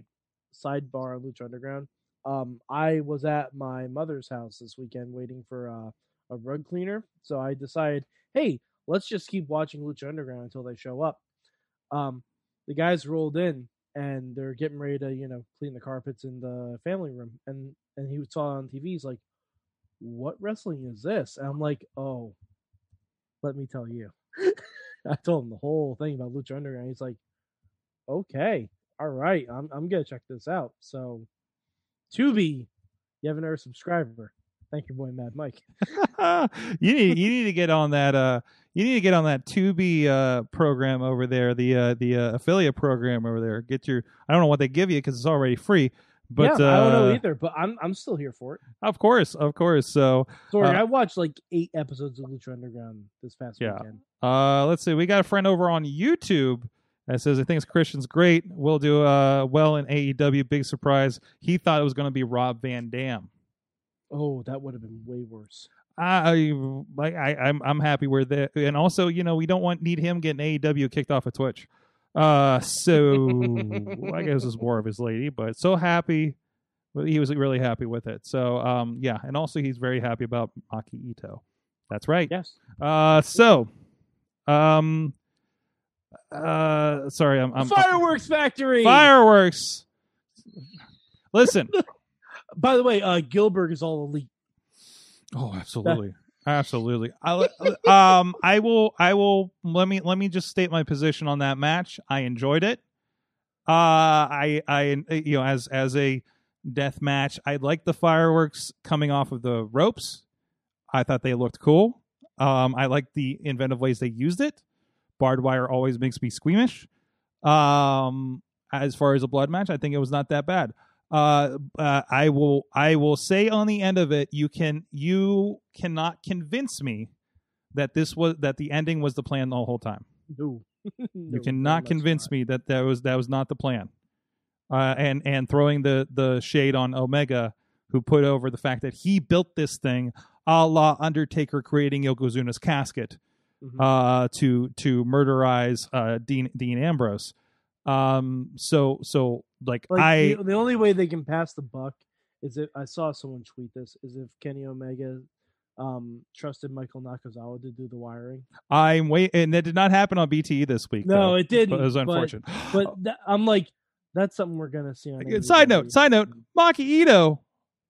sidebar on Lucha Underground. Um, I was at my mother's house this weekend waiting for uh, a rug cleaner, so I decided, hey, let's just keep watching Lucha Underground until they show up. Um, the guys rolled in and they're getting ready to, you know, clean the carpets in the family room, and and he saw on TV. He's like, "What wrestling is this?" And I'm like, "Oh, let me tell you." I told him the whole thing about Lucha Underground. He's like, "Okay, all right, I'm I'm gonna check this out." So, Tubi, you haven't heard a subscriber. Thank you, boy, Mad Mike. you need you need to get on that uh you need to get on that Tubi uh program over there the uh the uh, affiliate program over there get your I don't know what they give you because it's already free but yeah, I don't know uh, either, but I'm I'm still here for it. of course of course so Sorry, Uh, I watched like eight episodes of Lucha Underground this past Yeah. weekend. uh let's see we got a friend over on YouTube that says he thinks Christian's great we'll do uh well in AEW big surprise he thought it was going to be Rob Van Dam Oh, that would have been way worse. I like I I'm I'm happy we're there, and also you know we don't want need him getting AEW kicked off of Twitch. Uh, so I guess it's more of his lady, but so happy. He was really happy with it. So um yeah, and also he's very happy about Maki Ito. That's right. Yes. Uh, so um uh sorry I'm, I'm Fireworks Factory. fireworks. Listen, By the way, uh, Gilbert is all elite. Oh, absolutely. Absolutely. I um I will I will let me let me just state my position on that match. I enjoyed it. Uh I I you know as as a death match, I liked the fireworks coming off of the ropes. I thought they looked cool. Um I liked the inventive ways they used it. Barbed wire always makes me squeamish. Um as far as a blood match, I think it was not that bad uh, uh, I will I will say on the end of it, you can you cannot convince me that this was that the ending was the plan the whole time. No. You cannot convince me that that was that was not the plan. Uh, and and throwing the the shade on Omega, who put over the fact that he built this thing, a la Undertaker creating Yokozuna's casket, Mhm. uh, to to murderize uh, Dean Dean Ambrose. Um, so so like, Like, I the, the only way they can pass the buck is if I saw someone tweet this is if Kenny Omega um trusted Michael Nakazawa to do the wiring. I'm wait, and that did not happen on BTE this week. No, though. it didn't. But it was unfortunate. But th- I'm like, that's something we're gonna see on. Side note, side note, Maki Ito,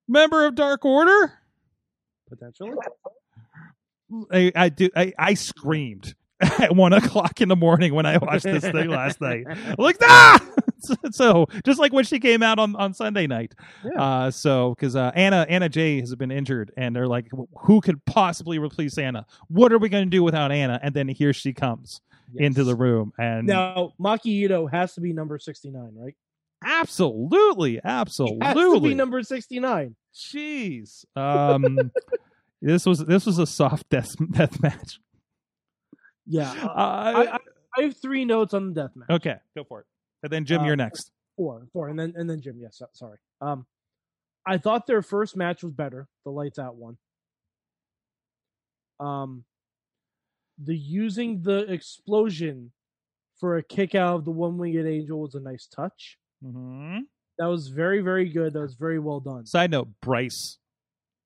member of Dark Order. potentially. I, I do. I, I screamed at one o'clock in the morning when I watched this thing last night. I'm like, ah! so just like when she came out on, on Sunday night. Yeah. Uh, so because uh, Anna Anna Jay has been injured, and they're like, who could possibly replace Anna? What are we going to do without Anna? And then here she comes into the room, and Now, Maki Ito has to be number 69, right? absolutely, He has to absolutely, be number 69. Jeez. Um, this was this was a soft death death match. Yeah. Uh, I, I, I have three notes on the death match. okay, go for it. And then Jim, Uh, you're next. Four, four, and then and then Jim. Yes, so- sorry. Um, I thought their first match was better. The lights out one. Um, the using the explosion for a kick out of the one winged angel was a nice touch. hmm That was very very good. That was very well done. Side note: Bryce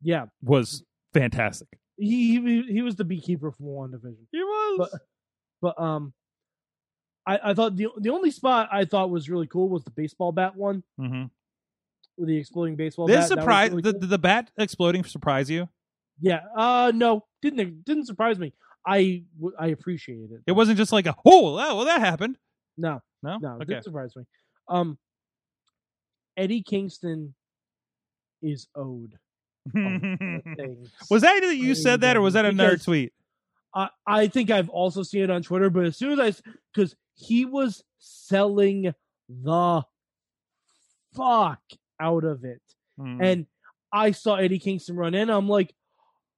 Yeah, was fantastic. He he, he was the beekeeper for one division. He was. But- But um, I I thought the the only spot I thought was really cool was the baseball bat one hmm with the exploding baseball This bat. Surprise really the, cool. the bat exploding surprise you? Yeah. Uh no, didn't didn't surprise me. I I appreciated it. It wasn't just like a oh well, well that happened. No, No, no, it okay. didn't surprise me. Um Eddie Kingston is owed. A lot of things. was that that you said that, or was that another Because- tweet? I I think I've also seen it on Twitter, but as soon as I because he was selling the fuck out of it. Hmm. and I saw Eddie Kingston run in. I'm like,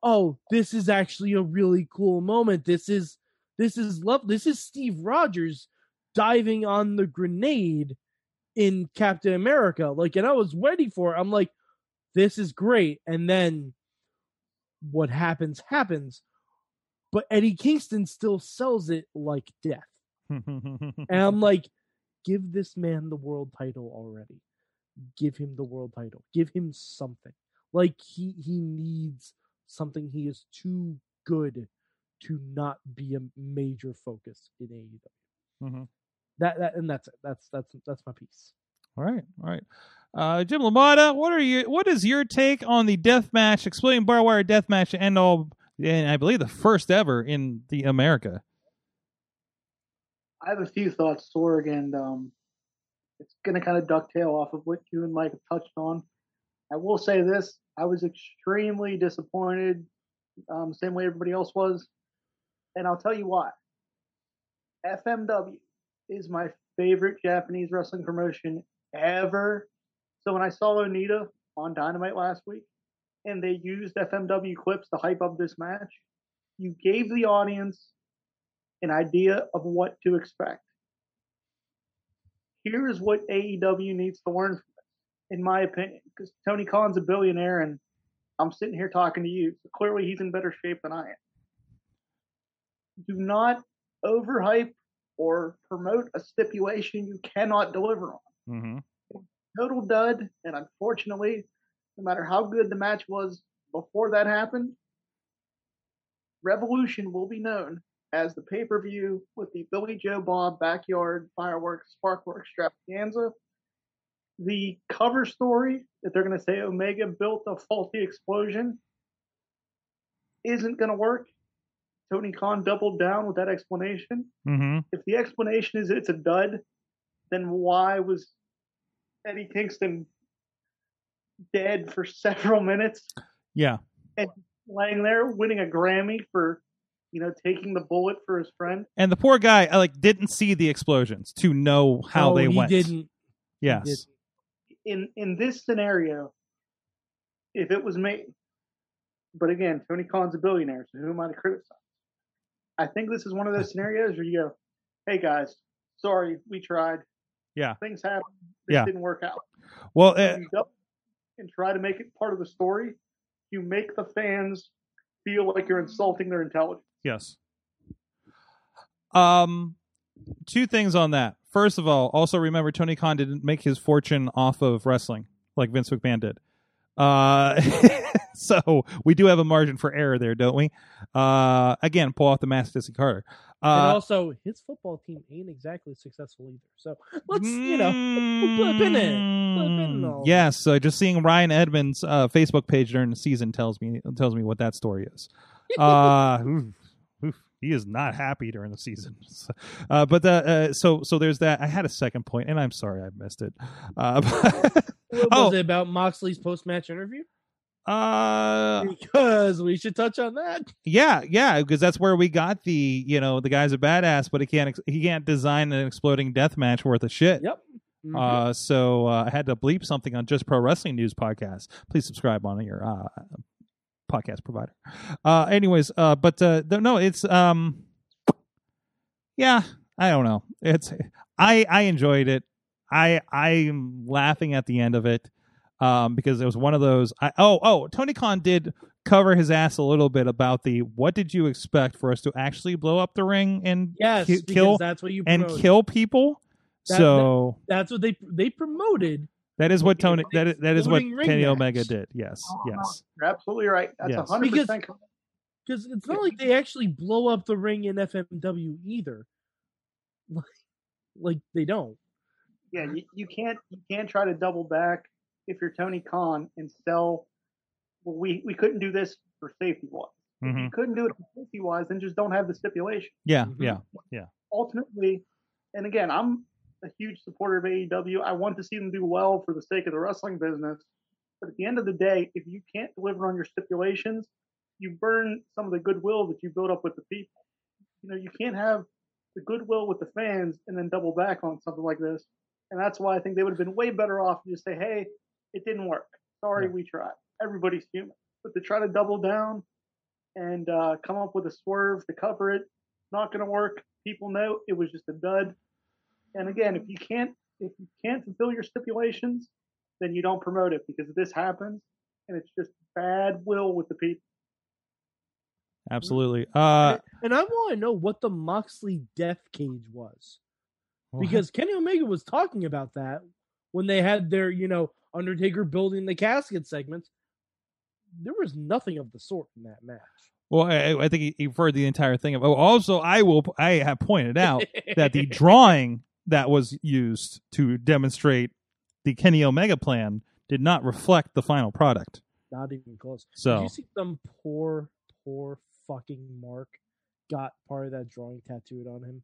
oh, this is actually a really cool moment. This is this is love. This is Steve Rogers diving on the grenade in Captain America. Like, and I was ready for it. I'm like, this is great. And then what happens happens. But Eddie Kingston still sells it like death. And I'm like, give this man the world title already. Give him the world title. Give him something. Like he he needs something. He is too good to not be a major focus in AEW. Mhm. That that and that's it. That's that's that's my piece. All right, all right. Uh, Jim LaMotta, what are you? What is your take on the death match, exploding barbed wire death match, end all? And I believe the first ever in the America. I have a few thoughts, Sorg, and um, it's going to kind of ducktail off of what you and Mike have touched on. I will say this: I was extremely disappointed, um, same way everybody else was, and I'll tell you why. FMW is my favorite Japanese wrestling promotion ever. So when I saw Onita on Dynamite last week, and they used FMW clips to hype up this match, you gave the audience an idea of what to expect. Here is what AEW needs to learn from this, in my opinion, because Tony Khan's a billionaire and I'm sitting here talking to you. So clearly he's in better shape than I am. Do not overhype or promote a stipulation you cannot deliver on. Mm-hmm. Total dud, and unfortunately, no matter how good the match was before that happened, Revolution will be known as the pay per view with the Billy Joe Bob backyard fireworks sparkler extravaganza. The cover story that they're going to say Omega built a faulty explosion isn't going to work. Tony Khan doubled down with that explanation. Mm-hmm. If the explanation is it's a dud, then why was Eddie Kingston dead for several minutes? Yeah. And laying there winning a Grammy for, you know, taking the bullet for his friend. And the poor guy, I like, didn't see the explosions to know how Oh, they he went. Didn't. he Yes. didn't. In in this scenario, if it was me, but again, Tony Khan's a billionaire, so who am I to criticize? I think this is one of those scenarios where you go, hey guys, sorry, we tried. Yeah. Things happen. This Yeah. didn't work out. Well, uh, and try to make it part of the story, you make the fans feel like you're insulting their intelligence. Yes. Um, two things on that. First of all, also remember Tony Khan didn't make his fortune off of wrestling like Vince McMahon did. Uh, so we do have a margin for error there, don't we? Uh, again, pull off the mask, Dixie Carter. and Uh, also, his football team ain't exactly successful either. So let's, you know, blip in it. Blip in Mm, Yes, so just seeing Ryan Edmonds' uh, Facebook page during the season tells me tells me what that story is. Uh, oof, oof, he is not happy during the season. Uh, but the uh, so so there's that. I had a second point, and I'm sorry I missed it. Uh, What Oh. was it about Moxley's post match interview? Uh, Because we should touch on that. yeah, yeah, because that's where we got the you know the guy's a badass, but he can't ex- he can't design an exploding death match worth of shit. Yep. Mhm. Uh, so uh, I had to bleep something on Just Pro Wrestling News podcast. Please subscribe on your uh, podcast provider. Uh, anyways, uh, but uh, no, it's um, yeah, I don't know. It's I I enjoyed it. I I'm laughing at the end of it um, because it was one of those. I, oh oh, Tony Khan did cover his ass a little bit about the what did you expect for us to actually blow up the ring and yes, ki- kill that's what you and promoted. kill people. That- so That's what they they promoted. that is what Tony. That is, that is what exploding Kenny match. Omega did. Yes, yes. You're absolutely right. That's a Yes. hundred Because- percent. Because it's not like they actually blow up the ring in FMW either. Like, like they don't. Yeah, you, you can't you can't try to double back if you're Tony Khan and sell. Well, we we couldn't do this for safety wise. If hmm you couldn't do it for safety wise, then just don't have the stipulation. Yeah, Mhm. yeah. ultimately, and again, I'm a huge supporter of AEW. I want to see them do well for the sake of the wrestling business. But at the end of the day, if you can't deliver on your stipulations, you burn some of the goodwill that you built up with the people. You know, you can't have the goodwill with the fans and then double back on something like this. And that's why I think they would have been way better off to just say, hey, it didn't work. Sorry, Yeah. we tried. Everybody's human. But to try to double down and uh, come up with a swerve to cover it, not going to work. People know it was just a dud. And again, if you can't if you can't fulfill your stipulations, then you don't promote it because this happens, and it's just bad will with the people. Absolutely. Uh, and I want to know what the Moxley death cage was. Because Kenny Omega was talking about that when they had their, you know, Undertaker building the casket segments. There was nothing of the sort in that match. well, I, I think he- heard the entire thing. Of, oh, also, I will. I have pointed out that the drawing that was used to demonstrate the Kenny Omega plan did not reflect the final product. Not even close. Did So you see some poor, poor fucking Mark got part of that drawing tattooed on him?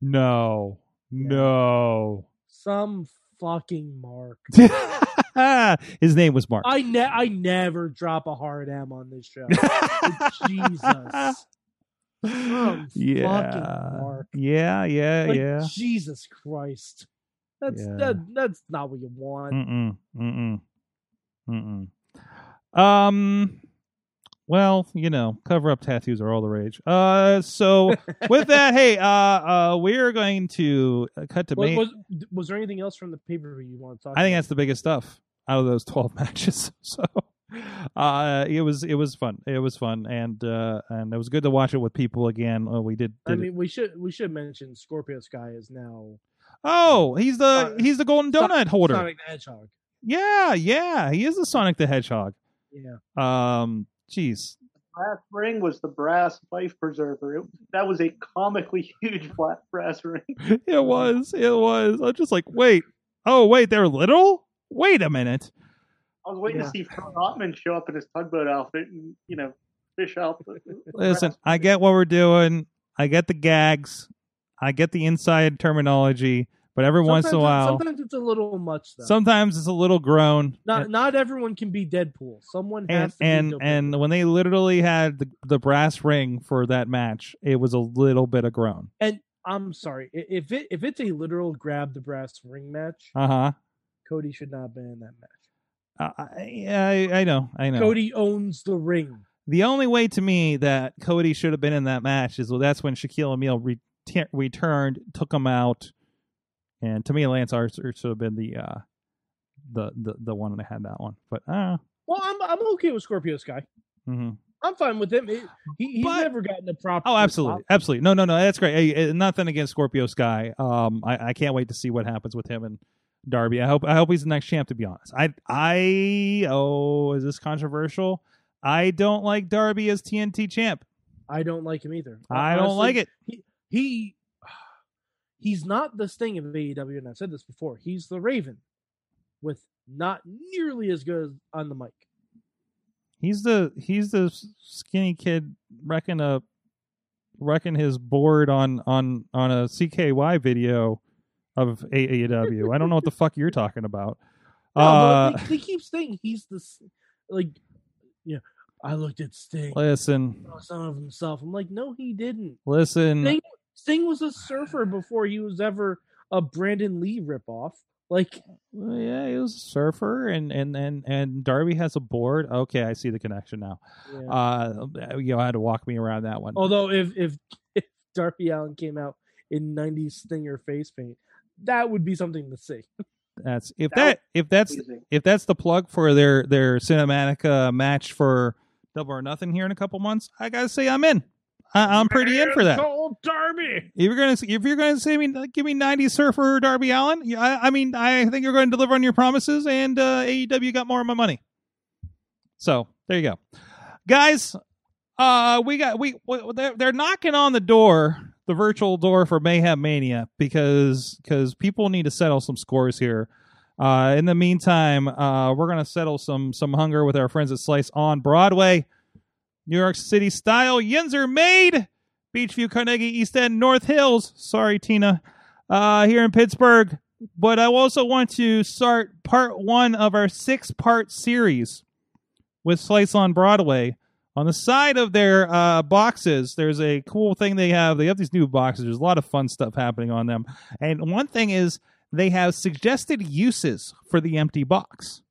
no, no. Some fucking Mark. His name was Mark. I ne- I never drop a hard M on this show. Jesus. Some yeah. fucking Mark. Yeah, yeah, Like, yeah. Jesus Christ. That's Yeah. that that's not what you want. Mm-mm. Mm-mm. Mm-mm. Um. Well, you know, cover up tattoos are all the rage. Uh. So with that, hey, uh, uh, we're going to cut to Was, main. was, was there anything else from the pay per view you want to talk? I think about? that's the biggest stuff out of those twelve matches. So, uh, it was it was fun. It was fun, and uh, and it was good to watch it with people again. Uh, we did. I did it- mean, we should we should mention Scorpio Sky is now oh, he's the uh, he's the golden donut holder. Sonic the Hedgehog. Yeah, yeah, he is the Sonic the Hedgehog. Yeah, Um, jeez. Brass ring was the brass life preserver. It, that was a comically huge flat brass ring. It was. It was. I'm just like, wait. Oh, wait. They're little. Wait a minute. I was waiting Yeah. to see Fred Ottman show up in his tugboat outfit and you know fish out. The, the Listen, I get what we're doing. I get the gags. I get the inside terminology. But every once in a Sometimes while, sometimes it's a little much. Though. sometimes it's a little grown. not and not everyone can be Deadpool. Someone and has to and, be Deadpool. and when they literally had the, the brass ring for that match, it was a little bit of grown. And I'm sorry if it if it's a literal grab the brass ring match, Uh huh. Cody should not have been in that match. Uh, I, I I know. I know. Cody owns the ring. The only way to me that Cody should have been in that match is well, that's when Shaquille O'Neal re- we took him out, and to me, Lance Archer should have been the uh, the the the one that had that one. But uh, Well, I'm I'm okay with Scorpio Sky. mhm. I'm fine with him. He, he- he's But- never gotten a proper. oh, absolutely, absolutely. No, no, no, that's great. Hey, uh, nothing against Scorpio Sky. Um, I, I can't wait to see what happens with him and Darby. I hope I hope he's the next champ. To be honest, I I oh, is this controversial? I don't like Darby as TNT champ. I don't like him either. I don't like it. He, he he's not the Sting of AEW, and I've said this before. He's the Raven, with not nearly as good on the mic. He's the he's the skinny kid wrecking a wrecking his board on on on a CKY video of AEW. I don't know what the fuck you're talking about. No, Uh, but they, they keep saying he's the like, yeah. I looked at Sting, listen, some of himself. I'm like, no, he didn't. listen. Sting, Sting was a surfer before he was ever a Brandon Lee ripoff. Like, Well, yeah, he was a surfer, and and and and Darby has a board. Okay, I see the connection now. yeah. Uh, you know, I had to walk me around that one. although if if if Darby Allin came out in '90s Stinger face paint, that would be something to see. That's if That that if that's Pleasing. if that's the plug for their their cinematic uh, match for Double or Nothing here in a couple months, I gotta say I'm in. I, I'm pretty in for that. Cold Darby. If you're gonna if you're gonna say me give me 90s surfer Darby Allin, yeah, I, I mean I think you're going to deliver on your promises, and uh, AEW got more of my money. So there you go, guys. Uh, we got we, we they're, they're knocking on the door, the virtual door for Mayhem Mania because because people need to settle some scores here. Uh, in the meantime, uh, we're gonna settle some some hunger with our friends at Slice on Broadway, New York City style. Are made. Beechview, Carnegie, East End, North Hills. Sorry, Tina. Uh, here in Pittsburgh. But I also want to start part one of our six part series with Slice on Broadway. On the side of their uh, boxes, there's a cool thing they have. They have these new boxes. There's a lot of fun stuff happening on them. And one thing is they have suggested uses for the empty box.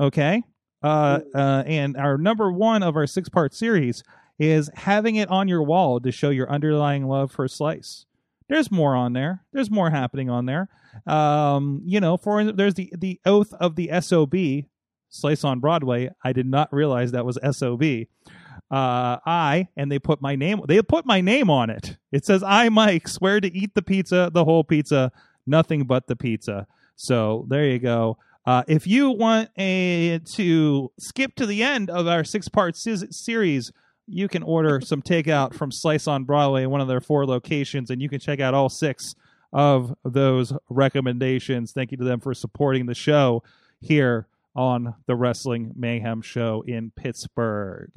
Okay? Uh, uh, and our number one of our six part series is having it on your wall to show your underlying love for Slice. There's more on there. There's more happening on there. Um, you know, for there's the the oath of the SOB, Slice on Broadway. I did not realize that was SOB. Uh, I and they put my name. They put my name on it. It says I, Mike, swear to eat the pizza, the whole pizza, nothing but the pizza. So there you go. Uh, if you want a to skip to the end of our six part series, you can order some takeout from Slice on Broadway, one of their four locations, and you can check out all six of those recommendations. Thank you to them for supporting the show here on the Wrestling Mayhem Show in Pittsburgh.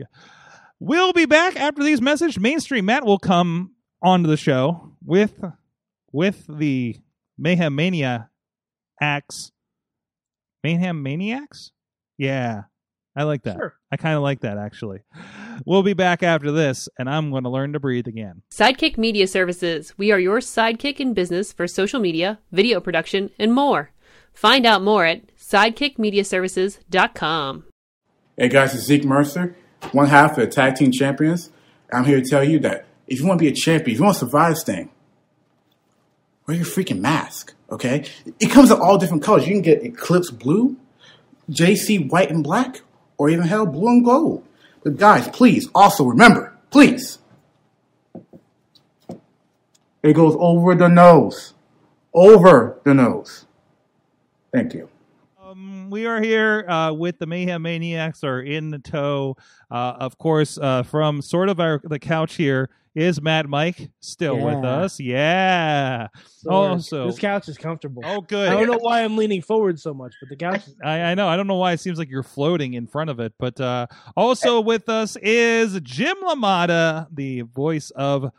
We'll be back after these messages. Mainstream Matt will come onto the show with with the Mayhem Mania acts. Mayhem Maniacs? Yeah. I like that. Sure. I kind of like that actually. We'll be back after this, and I'm going to learn to breathe again. Sidekick Media Services. We are your sidekick in business for social media, video production, and more. Find out more at sidekickmediaservices.com. Hey guys, it's Zeke Mercer, one half of the Tag Team Champions. I'm here to tell you that if you want to be a champion, if you want to survive this thing, wear your freaking mask, okay? It comes in all different colors. You can get Eclipse Blue, JC White and Black, or even hell, Blue and Gold. But guys, please, also remember, please, it goes over the nose. Over the nose. Thank you. Um, we are here uh, with the Mayhem Maniacs are in the tow. Uh, of course, uh, from sort of our the couch here is Mad Mike still with us. Yeah. So Oh, so- this couch is comfortable. Oh, good. I don't know why I'm leaning forward so much, but the couch. Is, I, I know. I don't know why it seems like you're floating in front of it, but uh, also with us is Jim LaMotta, the voice of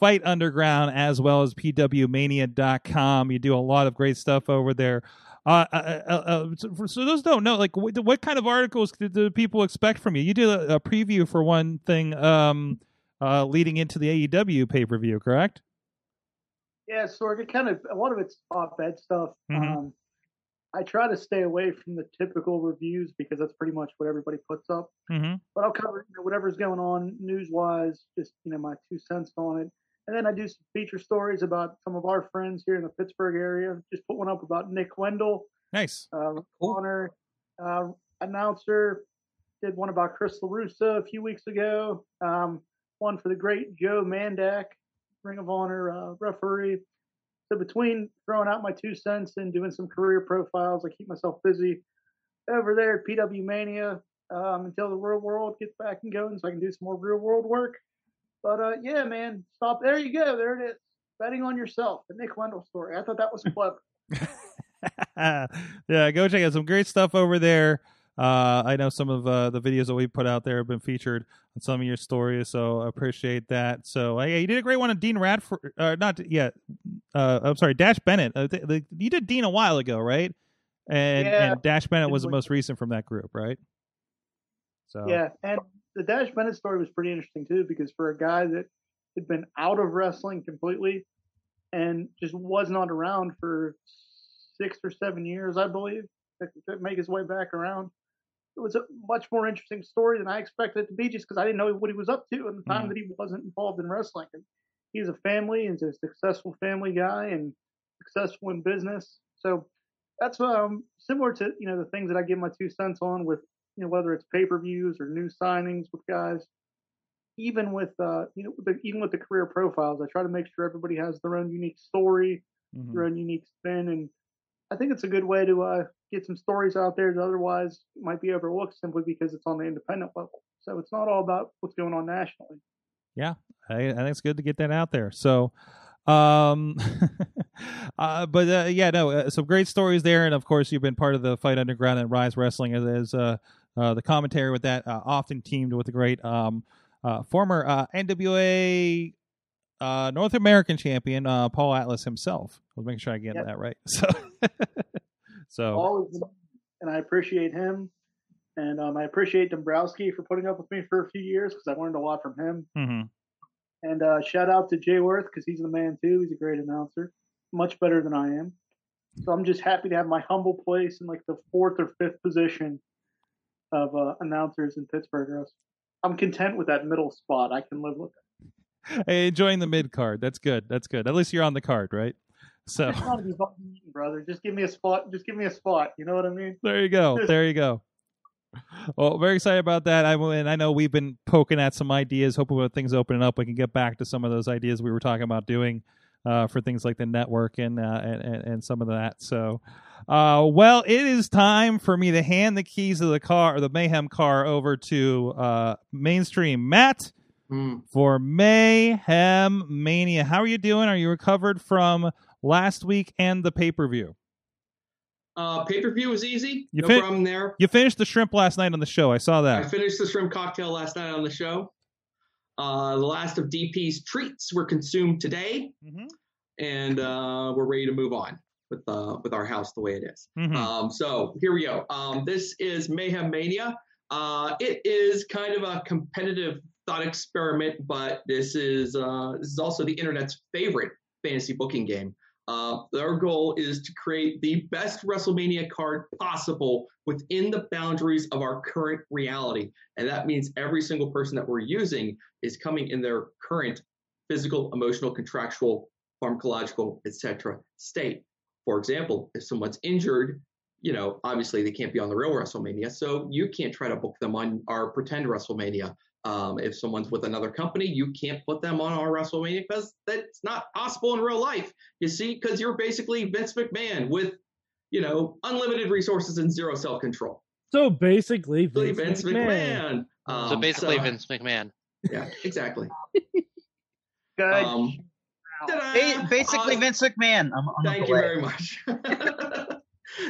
Fight Underground as well as PWMania.com. You do a lot of great stuff over there. Uh, uh, uh, uh, so, for- so those don't know, like, what, what kind of articles do, do people expect from you? You did a, a preview for one thing um, uh, leading into the AEW pay per view, correct? Yeah, Sorg, it kind of a lot of it's op-ed stuff. Mhm. Um, I try to stay away from the typical reviews because that's pretty much what everybody puts up. Mm-hmm. But I'll cover you know, whatever's going on news-wise, just you know my two cents on it, And then I do some feature stories about some of our friends here in the Pittsburgh area. Just put one up about Nick Wendell, Nice. uh, Honor uh, announcer. Did one about Chris LaRussa a few weeks ago. Um, one for the great Joe Mandak, Ring of Honor uh, referee. So between throwing out my two cents and doing some career profiles, I keep myself busy over there at PW Mania um, until the real world gets back and going, so I can do some more real world work. But uh, yeah, man, stop. There you go. There it is. Betting on yourself. The Nick Wendell story. I thought that was clever. yeah, go check out some great stuff over there. Uh, I know some of uh, the videos that we put out there have been featured on some of your stories, so I appreciate that. So, uh, yeah, you did a great one on Dean Radford. Uh, not yeah, uh, I'm sorry, Dash Bennett. Uh, th- th- you did Dean a while ago, right? And Yeah. and Dash Bennett was the most recent from that group, right? So Yeah, and the Dash Bennett story was pretty interesting too, because for a guy that had been out of wrestling completely and just was not around for six or seven years, I believe, to, to make his way back around, it was a much more interesting story than I expected it to be, just because I didn't know what he was up to in the time Mhm. that he wasn't involved in wrestling. And he's a family, and he's a successful family guy, and successful in business. So that's um, similar to you know the things that I give my two cents on with you know whether it's pay per views or new signings with guys. Even with uh, you know the, even with the career profiles, I try to make sure everybody has their own unique story, mhm. their own unique spin, and I think it's a good way to uh, get some stories out there that otherwise might be overlooked simply because it's on the independent level. So it's not all about what's going on nationally. Yeah, I, I think it's good to get that out there. So, um, uh, but uh, yeah, no, uh, some great stories there, and of course, you've been part of the Fight Underground and Rise Wrestling as, as uh, uh, the commentary with that, uh, often teamed with the great um, uh, former uh, NWA uh, North American champion uh, Paul Atlas himself. I was making sure I get Yep. that right. So, so Always, and I appreciate him, and um, I appreciate Dombrowski for putting up with me for a few years because I learned a lot from him. mhm. And uh, shout out to Jay Worth because he's the man too. He's a great announcer, much better than I am. So I'm just happy to have my humble place in like the fourth or fifth position of uh, announcers in Pittsburgh. I'm content with that middle spot. I can live with it. Hey, enjoying the mid card. That's good. That's good. At least you're on the card, right? So. Just want to be eaten, brother. Just give me a spot. Just give me a spot. You know what I mean? There you go. There you go. Well, very excited about that. I and I know we've been poking at some ideas, hoping when things opening up, we can get back to some of those ideas we were talking about doing uh, for things like the network and, uh, and and and some of that. So, uh, well, it is time for me to hand the keys of the car, or the Mayhem car, over to uh, mainstream Matt Hmm. for Mayhem Mania. How are you doing? Are you recovered from last week and the pay per view? Uh, pay per view was easy. You no fin- problem there. You finished the shrimp last night on the show. I saw that. I finished the shrimp cocktail last night on the show. Uh, the last of DP's treats were consumed today, Mm-hmm. and uh, we're ready to move on with uh, with our house the way it is. Mhm. Um, so here we go. Um, this is Mayhem Mania. Uh, it is kind of a competitive thought experiment, but this is uh, this is also the internet's favorite fantasy booking game. Uh, our goal is to create the best WrestleMania card possible within the boundaries of our current reality, and that means every single person that we're using is coming in their current physical, emotional, contractual, pharmacological, etc. state. For example, if someone's injured, you know, obviously they can't be on the real WrestleMania, so you can't try to book them on our pretend WrestleMania. Um, if someone's with another company, you can't put them on our WrestleMania because that's not possible in real life. You see, because you're basically Vince McMahon with, you know, unlimited resources and zero self control. So basically, Vince, Vince, Vince McMahon. McMahon. so Um, basically, so- Vince McMahon. Yeah, exactly. Good. Um! Ba- basically, Uh, Vince McMahon. I'm, I'm Thank you boy. very much.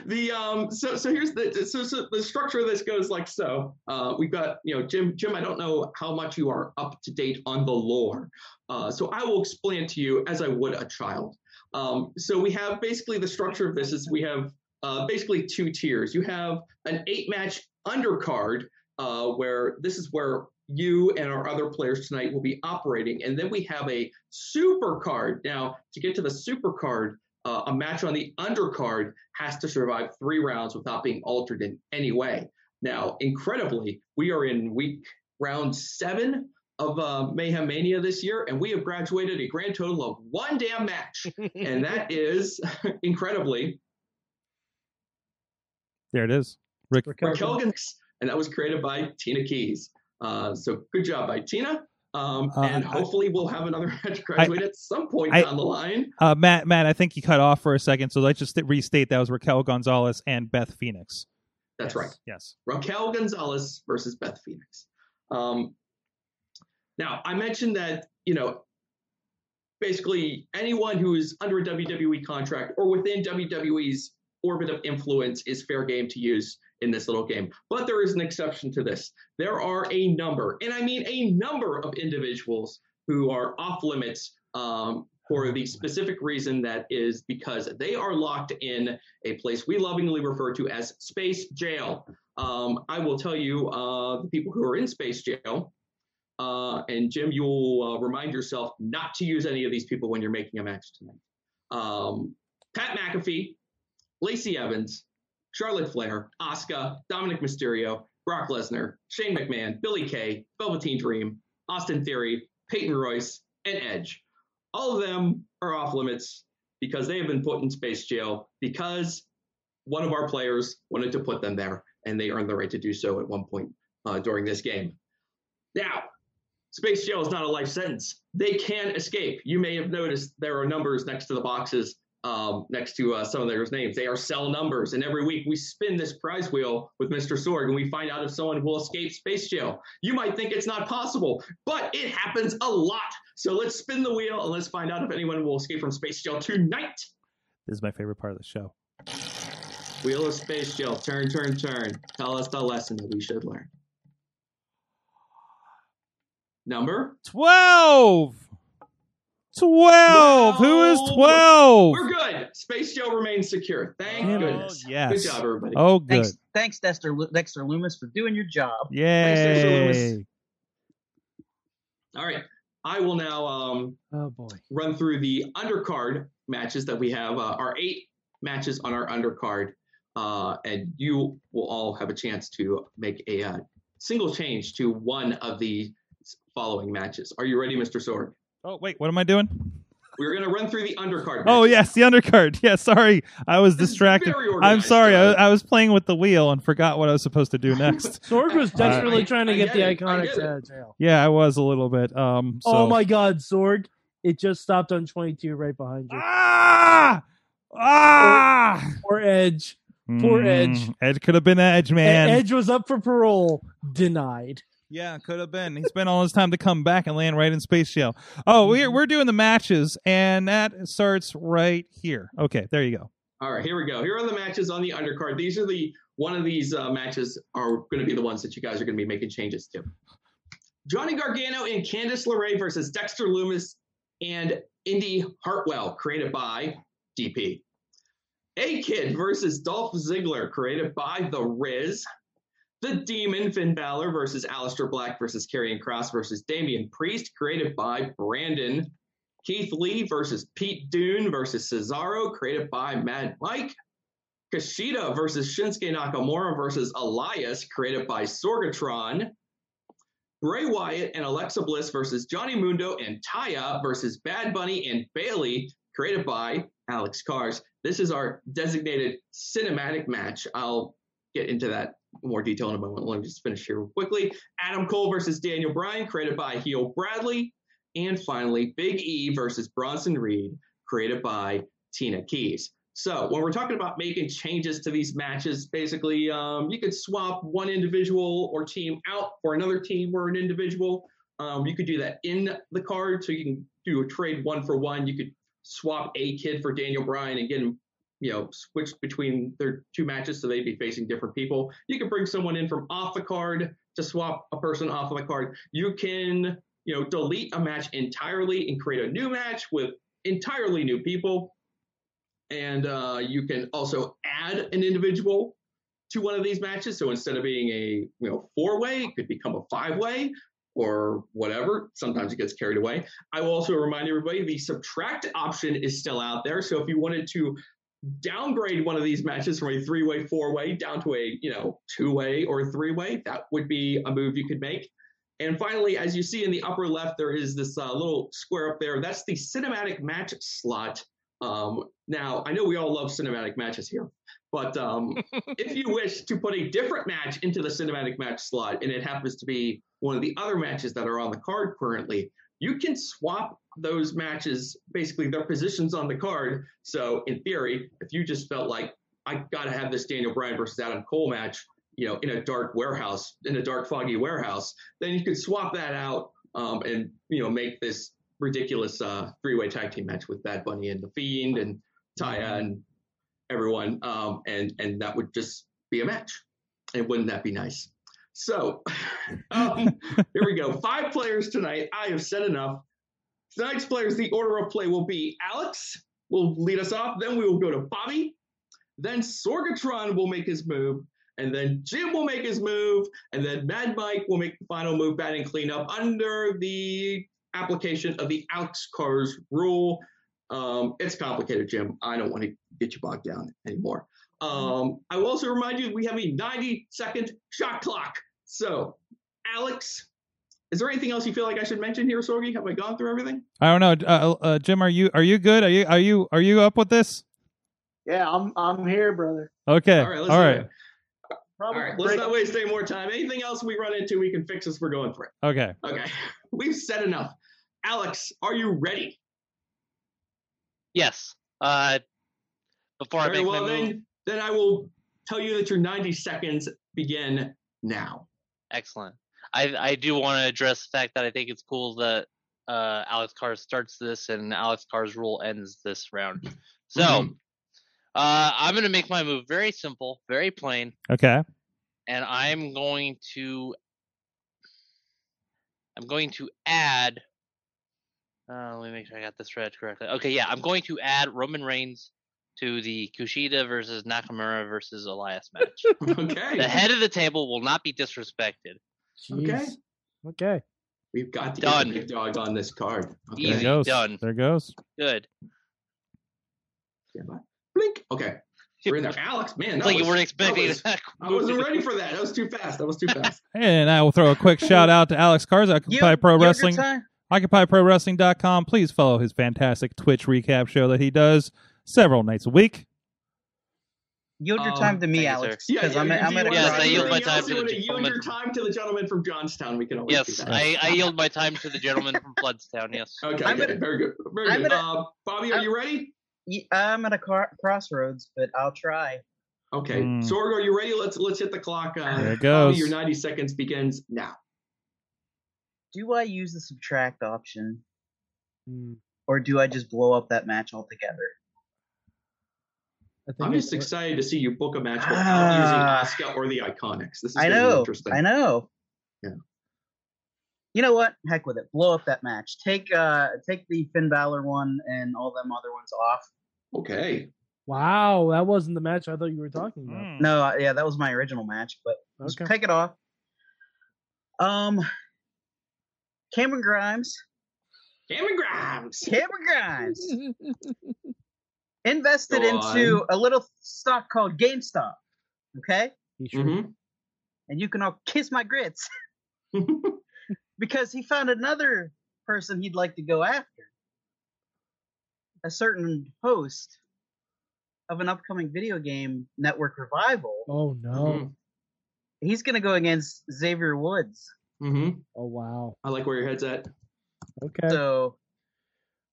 the um so so here's the so, so the structure of this goes like so. Uh, we've got you know Jim Jim. I don't know how much you are up to date on the lore, uh, so I will explain to you as I would a child. Um, so we have basically the structure of this is we have uh, basically two tiers. You have an eight match undercard uh, where this is where you and our other players tonight will be operating, and then we have a super card. Now to get to the super card, uh, a match on the undercard has to survive three rounds without being altered in any way. Now, incredibly, we are in week round seven of uh, Mayhem Mania this year, and we have graduated a grand total of one damn match, and that is incredibly There it is. Rick. Raquel- Raquel and that was created by Tina Keys. Uh, so good job by Tina. Um, Uh, and hopefully we'll have another match graduate at some point I- down the line. Uh, Matt, Matt, I think you cut off for a second, so let's just restate that was Raquel Gonzalez and Beth Phoenix. That's Yes. right. Yes. Raquel Gonzalez versus Beth Phoenix. Um, now, I mentioned that, you know, basically anyone who is under a WWE contract or within WWE's orbit of influence is fair game to use in this little game. But there is an exception to this. There are a number, and I mean a number of individuals who are off limits um, for the specific reason that is because they are locked in a place we lovingly refer to as space jail. Um, I will tell you, uh, the people who are in space jail, uh, and Jim, you'll uh, remind yourself not to use any of these people when you're making a match tonight. Um, Pat McAfee, Lacey Evans, Charlotte Flair, Asuka, Dominik Mysterio, Brock Lesnar, Shane McMahon, Billy Kay, Velveteen Dream, Austin Theory, Peyton Royce, and Edge. All of them are off limits because they have been put in space jail because one of our players wanted to put them there, and they earned the right to do so at one point uh, during this game. Now, space jail is not a life sentence. They can escape. You may have noticed there are numbers next to the boxes, um, next to uh, some of their names. They are cell numbers, and every week we spin this prize wheel with Mr. Sorg, and we find out if someone will escape space jail. You might think it's not possible, but it happens a lot. So let's spin the wheel and let's find out if anyone will escape from space jail tonight. This is my favorite part of the show. Wheel of Space Jail, turn, turn, turn. Tell us the lesson that we should learn. Number? 12! 12! Who is 12? We're good. Space Jail remains secure. Thank Oh, goodness. yes. Good job, everybody. Oh, good. Thanks, thanks, Dexter, Lu- Dexter Loomis, for doing your job. Yay. All right. I will now um, Oh boy. run through the undercard matches that we have. Uh, our eight matches on our undercard, uh, and you will all have a chance to make a uh, single change to one of the following matches. Are you ready, Mr. Sorg? Oh, wait, what am I doing? We're going to run through the undercard. Oh, yes, the undercard. Yeah, sorry. I was This distracted. I'm sorry. I, uh, I was playing with the wheel and forgot what I was supposed to do next. Sorg was desperately I- trying to I get, get the it. I iconics get it. out yeah, I was a little bit. Um, so. Oh my god, Sorg. It just stopped on 22 right behind you. Ah! Ah! Or Edge. Poor Edge. Mm, Edge could have been Edge, man. Edge was up for parole. Denied. Yeah, could have been. He spent all his time to come back and land right in space jail. Oh, we're we're doing the matches, and that starts right here. Okay, there you go. All right, here we go. Here are the matches on the undercard. These are the one of these uh, matches are going to be the ones that you guys are going to be making changes to. Johnny Gargano and Candice LeRae versus Dexter Loomis and Indi Hartwell, created by DP. A Kid versus Dolph Ziggler, created by The Riz. The Demon, Finn Balor versus Aleister Black versus Karrion Kross versus Damian Priest, created by Brandon. Keith Lee versus Pete Dunne versus Cesaro, created by Mad Mike. Kushida versus Shinsuke Nakamura versus Elias, created by Sorgatron. Bray Wyatt and Alexa Bliss versus Johnny Mundo and Taya versus Bad Bunny and Bayley, created by Alex Cars. This is our designated cinematic match. I'll get into that more detail in a moment. Let me just finish here quickly. Adam Cole versus Daniel Bryan, created by Heel Bradley. And finally, Big E versus Bronson Reed, created by Tina Keys. So when we're talking about making changes to these matches, basically um, you could swap one individual or team out for another team or an individual. Um, you could do that in the card, so you can do a trade one for one. You could swap a kid for Daniel Bryan and get him, you know, switch between their two matches so they'd be facing different people. You can bring someone in from off the card to swap a person off of the card. You can, you know, delete a match entirely and create a new match with entirely new people and uh, you can also add an individual to one of these matches. So instead of being a you know four way, it could become a five way or whatever. Sometimes it gets carried away. I will also remind everybody the subtract option is still out there. So if you wanted to downgrade one of these matches from a three way, four way down to a you know two way or three way, that would be a move you could make. And finally, as you see in the upper left, there is this uh, little square up there. That's the cinematic match slot. Um, now, I know we all love cinematic matches here, but um, if you wish to put a different match into the cinematic match slot, and it happens to be one of the other matches that are on the card currently, you can swap those matches, basically their positions on the card. So, in theory, if you just felt like I got to have this Daniel Bryan versus Adam Cole match, you know, in a dark warehouse, in a dark, foggy warehouse, then you could swap that out um, and you know make this ridiculous uh, three-way tag team match with Bad Bunny and the Fiend and Taya and everyone, um, and and that would just be a match. And wouldn't that be nice? So um, here we go. Five players tonight. I have said enough. Tonight's players, the order of play will be Alex will lead us off. Then we will go to Bobby. Then Sorgatron will make his move. And then Jim will make his move. And then Mad Mike will make the final move, batting cleanup under the application of the Alex Cars rule. Um, it's complicated, Jim. I don't want to get you bogged down anymore. Um, I will also remind you we have a 90 second shot clock. So, Alex, is there anything else you feel like I should mention here, Sorgi? Have I gone through everything? I don't know, uh, uh, Jim. Are you are you good? Are you are you are you up with this? Yeah, I'm I'm here, brother. Okay, All right, let's all do right, it. All Probably right, let's not waste any more time. Anything else we run into, we can fix as we're going through. It. Okay. Okay, we've said enough. Alex, are you ready? Yes. Uh, before I Very make well, my move, then, then I will tell you that your 90 seconds begin now. Excellent. I I do want to address the fact that I think it's cool that uh, Alex Carr starts this and Alex Carr's rule ends this round. So Mhm. uh, I'm going to make my move very simple, very plain, Okay. and I'm going to I'm going to add. Uh, let me make sure I got this read correctly. Okay, yeah, I'm going to add Roman Reigns to the Kushida versus Nakamura versus Elias match. Okay. the head of the table will not be disrespected. Okay. Jeez. Okay. We've got to Done. get the big dog on this card. Okay. There goes. done. There goes. Good. Stand. Blink. Okay. We're in there. Alex, man. It's that like you was- weren't that expecting was- that. I wasn't ready for that. That was too fast. That was too fast. And I will throw a quick shout out to Alex Cars, Occupy Pro Yield your Wrestling, time. OccupyProWrestling.com. Please follow his fantastic Twitch recap show that he does several nights a week. Yield your Um, time to me, Alex, because yeah, I'm, yeah, I'm at a wanna Yes, I yield my time to the wanna yield gentleman your from- time to the gentleman from Johnstown. We can always do Yes, that. I, I yield my time to the gentleman from Floodstown. Yes. Okay, I'm okay, at- very good. Very I'm good. at a- uh, Bobby, are you ready? I'm at a car- crossroads, but I'll try. Okay. Hmm. Sorg, are you ready? Let's let's hit the clock. Uh, There it Bobby, goes. your 90 seconds begins now. Do I use the subtract option, Hmm. or do I just blow up that match altogether? I think I'm just excited to see you book a match without Ah. using Asuka or the Iconics. This is I know. interesting. I know. Yeah. You know what? Heck with it. Blow up that match. Take uh take the Finn Balor one and all them other ones off. Okay. Wow, that wasn't the match I thought you were talking about. Mm. No, uh, yeah, that was my original match, but just Okay. take it off. Um, Cameron Grimes. Cameron Grimes. Cameron Grimes invested Go into a little stock called GameStop. Okay, He sure Mhm. and you can all kiss my grits because he found another person he'd like to go after. A certain host of an upcoming video game network revival. Oh no. Mhm. He's going to go against Xavier Woods. Mhm. Oh wow. I like where your head's at. Okay. So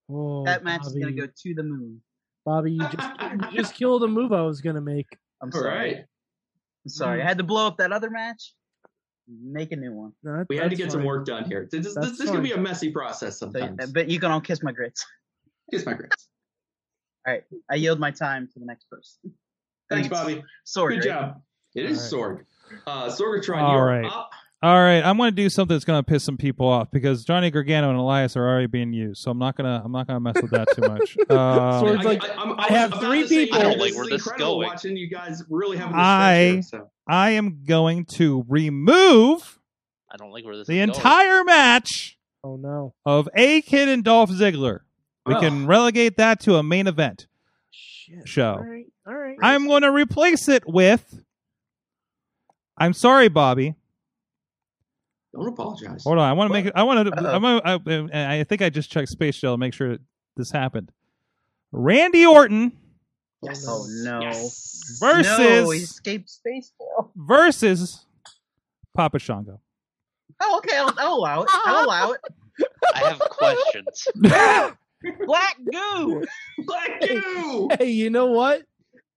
oh, that match is gonna go to the moon. Bobby, you just you just killed a move I was gonna make. I'm sorry. right. I'm sorry. I had to blow up that other match. Make a new one. No, that- We had to that's get some work done here. This, this, That's this is going to be a messy process So, sometimes. but you can all kiss my grits. Kiss my grits. All right. I yield my time to the next person. Thanks, Bobby. Sorry. Good job. It is Sorg. Uh, Sorgatron, All you're right. up. All right, I'm going to do something that's going to piss some people off because Johnny Gargano and Elias are already being used, so I'm not gonna I'm not gonna mess with that too much. Um, So it's like, I'm- I have three about to say, people- I don't like where this is going. Watching you guys really having I- here, so. I am going to remove I don't like where this the is going. entire match oh no. of A Kid and Dolph Ziggler. We Ugh. can relegate that to a main event Shit. show. All right. All right. I'm going to replace it with. I'm sorry, Bobby. Don't apologize. Hold on, I want to make it. I want to. Uh-oh. I'm gonna, I, I think I just checked Space Shell to make sure this happened. Randy Orton Yes. Oh no. Yes. versus No, he escaped space jail. versus Papa Shango. Oh, okay. I'll, I'll allow it. I'll allow it. I have questions. Black goo. Black goo. Hey, you know what?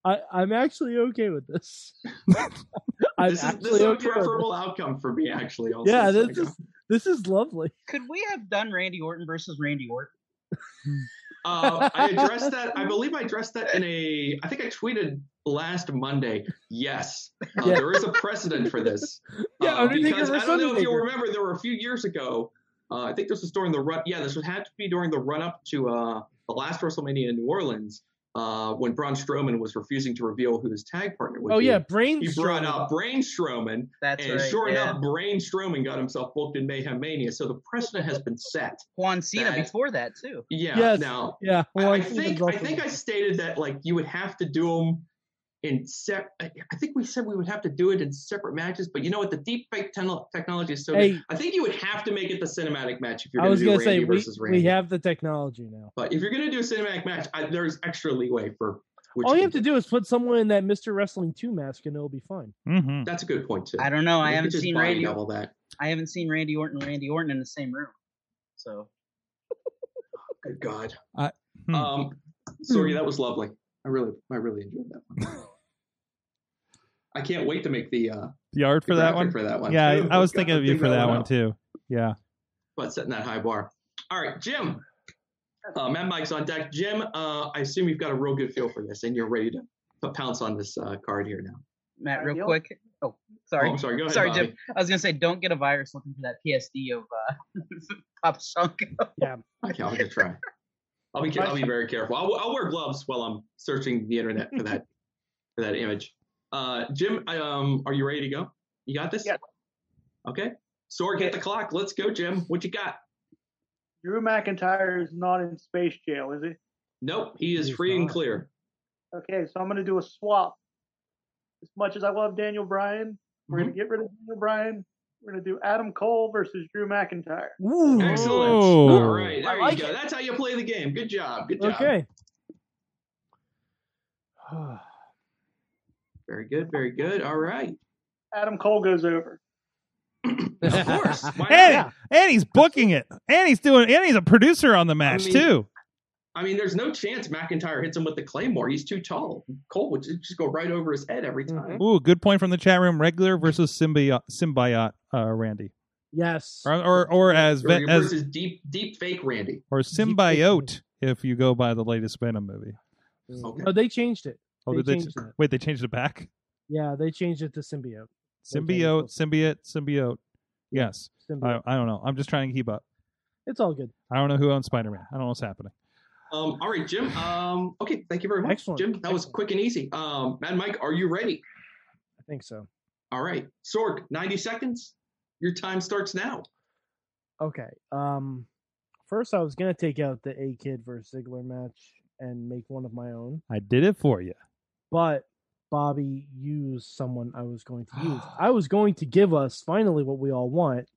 I, I'm actually okay with this. I'm This is, this is a okay with preferable outcome for me, actually. Also, Yeah, this I is this is lovely. Could we have done Randy Orton versus Randy Orton? Uh, I addressed that. I believe I addressed that in a. I think I tweeted last Monday. Yes, uh, Yeah. there is a precedent for this. Yeah, Uh, because I don't know if you Undertaker. remember, there were a few years ago. Uh, I think this was during the run. Yeah, this would had to be during the run up to uh, the last WrestleMania in New Orleans uh, when Braun Strowman was refusing to reveal who his tag partner would Oh be. yeah, brain. He brought Strowman. up Brain Strowman, That's and right. sure yeah. enough, Brain Strowman got himself booked in Mayhem Mania. So the precedent has been set. Juan Cena That- before that too. Yeah. Yes. Now, Yeah, I, well, I think think I think I stated that like you would have to do them in sep. I I think we said we would have to do it in separate matches, but you know what? The deep fake ten- technology is so. Hey. good. I think you would have to make it the cinematic match if you're going to do gonna Randy say we, versus Randy. we have the technology now. But if you're going to do a cinematic match, I, there's extra leeway for. Which All you have to do is put someone in that Mr. Wrestling 2 mask and it'll be fine. Mm-hmm. That's a good point too. I don't know. I You could haven't just seen Randy. double that. I haven't seen Randy Orton. and Randy Orton in the same room. So Good God. I- hmm. Um, sorry, that was lovely. I really, I really enjoyed that one. I can't wait to make the uh, The art the for that one. For that one. Yeah, too. I, I was thinking of you for that one up. too. Yeah. But setting that high bar. All right, Jim. Uh, Matt Mike's on deck. Jim, uh, I assume you've got a real good feel for this, and you're ready to, to pounce on this uh, card here now. Matt, real quick. Oh, sorry. Oh, I'm sorry. Go ahead. Sorry, Bobby. Jim. I was gonna say, don't get a virus looking for that PSD of uh, Papa Yeah, Okay, I'll give it a try. I'll be I'll be very careful. I'll, I'll wear gloves while I'm searching the internet for that for that image. Uh, Jim, um, are you ready to go? You got this? Yeah. Okay. Sorg, hit the clock. Let's go, Jim. What you got? Drew McIntyre is not in space jail, is he? Nope, he is He's free and clear. Okay, so I'm going to do a swap. As much as I love Daniel Bryan, we're going to get rid of Daniel Bryan. We're going to do Adam Cole versus Drew McIntyre. Ooh. Excellent. All right, there I you like go. it. That's how you play the game. Good job. Good job. Okay. Very good. Very good. All right. Adam Cole goes over. Of course. And, and he's booking it. And he's doing and he's a producer on the match mean- too. I mean, there's no chance McIntyre hits him with the claymore. He's too tall. Cole would just go right over his head every time. Ooh, good point from the chat room. Regular versus symbiote symbiote uh, Randy. Yes. Or or, or as Or as versus deep, deep fake Randy. or symbiote if you go by the latest Venom movie. Okay. Oh, they changed it. Oh, They did they changed ch- it. wait, they changed it back? Yeah, they changed it to symbiote. Symbiote, symbiote, symbiote. Yes. Symbiote. I, I don't know. I'm just trying to keep up. It's all good. I don't know who owns Spider Man. I don't know what's happening. Um, all right, Jim. Um, okay, thank you very much, Excellent. Jim. That was quick and easy. Um, Mad Mike, are you ready? I think so. All right, Sorg, 90 seconds. Your time starts now. Okay. Um, first I was gonna take out the A Kid versus Ziggler match and make one of my own, I did it for you. but Bobby used someone I was going to use. I was going to give us finally what we all want: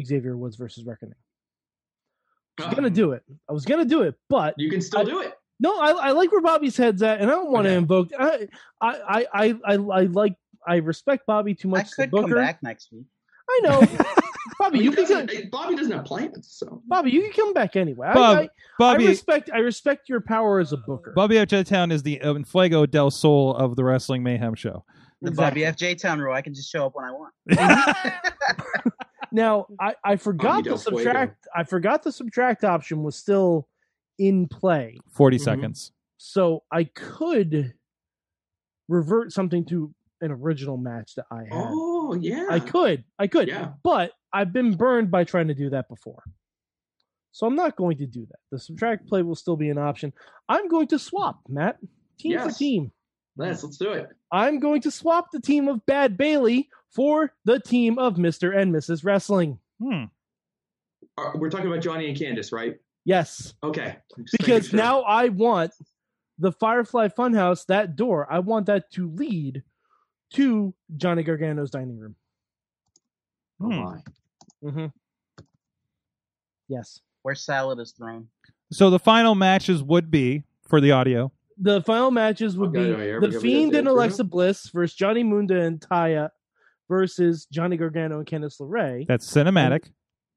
Xavier Woods versus Reckoning. I was gonna do it. I was gonna do it, but You can still I- do it. no, I, I like where Bobby's head's at, and I don't want to Okay. invoke. I, I, I, I, I, I like. I respect Bobby too I much. to could come Booker. back next week. I know, Bobby. He You can doesn't- come, eh, Bobby doesn't have plans, so Bobby. You can come back anyway. I- Bob- I, I, Bobby respect. I respect your power as a booker. Bobby F. Town is the um, Fuego del Sol of the Wrestling Mayhem show. The Exactly. Bobby FJ Town rule. I can just show up when I want. Now, I, I forgot del the subtract. I forgot the subtract option was still in play, 40 Mhm. seconds. so I could revert something to an original match that I had. Oh yeah. I could, I could, Yeah. but I've been burned by trying to do that before. So I'm not going to do that. The subtract play will still be an option. I'm going to swap, Matt. Team for team. Let's let's do it. I'm going to swap the team of Bad Bayley for the team of Mr. and Mrs. Wrestling. Hmm. Uh, we're talking about Johnny and Candice, right? Yes, Okay. Because sure. now I want the Firefly Funhouse, that door, I want that to lead to Johnny Gargano's dining room. Oh Hmm. my. Mm-hmm. Yes. Where salad is thrown. So the final matches would be for the audio. The final matches would Okay, be yeah, yeah, The got- we got Fiend and for now. Alexa Bliss versus Johnny Mundo and Taya versus Johnny Gargano and Candice LeRae. That's cinematic.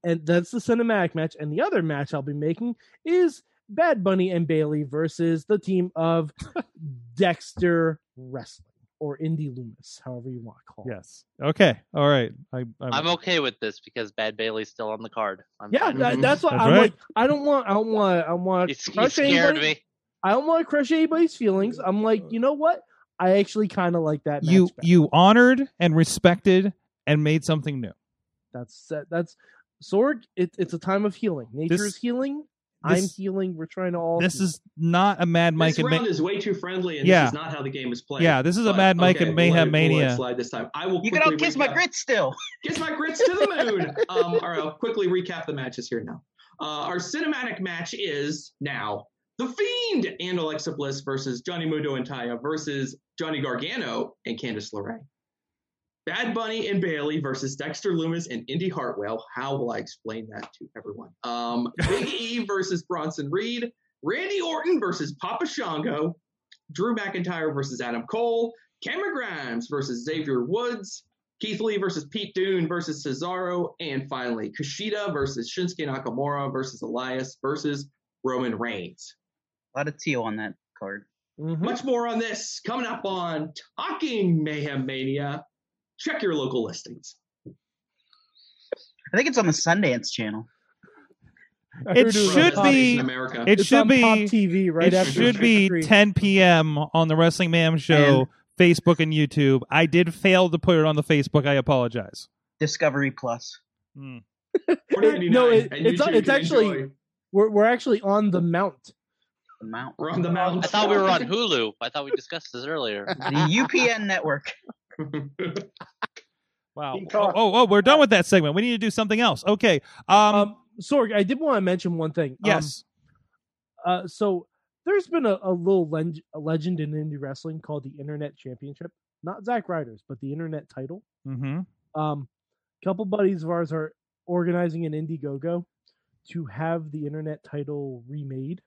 and that's the cinematic match. And the other match I'll be making is Bad Bunny and Bayley versus the team of Dexter Wrestling or Indi Loomis, however you want to call it. Yes. Okay. All right. I, I'm, I'm okay with this because Bad Bayley's still on the card. I'm Yeah, that, that's what That's I'm right. like. I don't want. I don't want. I want You, to you scared anybody. me. I don't want to crush anybody's feelings. I'm like, you know what? I actually kind of like that. Match you better. you honored and respected and made something new. That's that's Sorg. It, it's a time of healing. Nature This- is healing. I'm this- healing. We're trying to all. This heal. is not a Mad Mike This and round Ma- is way too friendly, and Yeah. this is not how the game is played. Yeah, this is a But, Mad Mike okay, and we'll Mayhem let it- we'll let it Mania. slide this time. I will. You can quickly all kiss my recap- grits still. Kiss my grits to the moon. um, all right, I'll quickly recap the matches here now. Uh, our cinematic match is now The Fiend and Alexa Bliss versus Johnny Mundo and Taya versus Johnny Gargano and Candice LeRae. Bad Bunny and Bayley versus Dexter Loomis and Indi Hartwell. How will I explain that to everyone? Um, Big E versus Bronson Reed. Randy Orton versus Papa Shango. Drew McIntyre versus Adam Cole. Cameron Grimes versus Xavier Woods. Keith Lee versus Pete Dunne versus Cesaro. And finally, Kushida versus Shinsuke Nakamura versus Elias versus Roman Reigns. A lot of teal on that card. Mhm. Much more on this coming up on Talking Mayhem Mania. Check your local listings. I think it's on the Sundance channel. I It heard was should be- in America. It should be Pop TV right it after should be 10 p.m. on the Wrestling Mayhem Show, Facebook and YouTube. I did fail to put it on the Facebook. I apologize. Discovery Plus. Hmm. no, it- it's it's actually enjoy. we're we're actually on the mount. The Mount. We're on the mountain. I thought we were on Hulu. I thought we discussed this earlier. The UPN network. Wow. Oh, Peacock. oh, oh, we're done with that segment. We need to do something else. Okay. Um, Um, Sorg, I did want to mention one thing. Um, yes. uh, so there's been a, a little leg- a legend in indie wrestling called the Internet Championship. Not Zack Ryder's, but the Internet title. mm-hmm. Um, couple buddies of ours are organizing an Indiegogo to have the Internet title remade.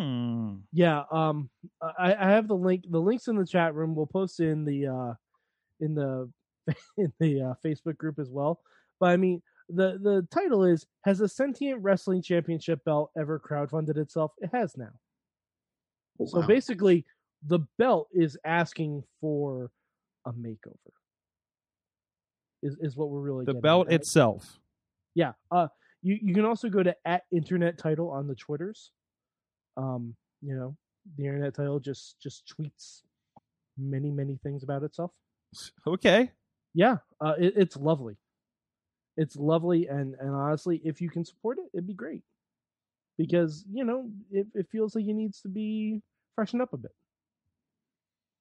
Hmm. Yeah, um, I, I have the link. The links in the chat room. We'll post in the uh, in the in the uh, Facebook group as well. But I mean, the the title is: Has a sentient wrestling championship belt ever crowdfunded itself? It has now. So Oh, basically, the belt is asking for a makeover. Is is what we're really The getting belt at. itself. Yeah. Uh you, you can also go to at internet title on the Twitters. Um, you know, the internet title just just tweets many, many things about itself. Okay. Yeah, uh it, it's lovely. It's lovely and and honestly, if you can support it, it'd be great. Because, you know, it, it feels like it needs to be freshened up a bit.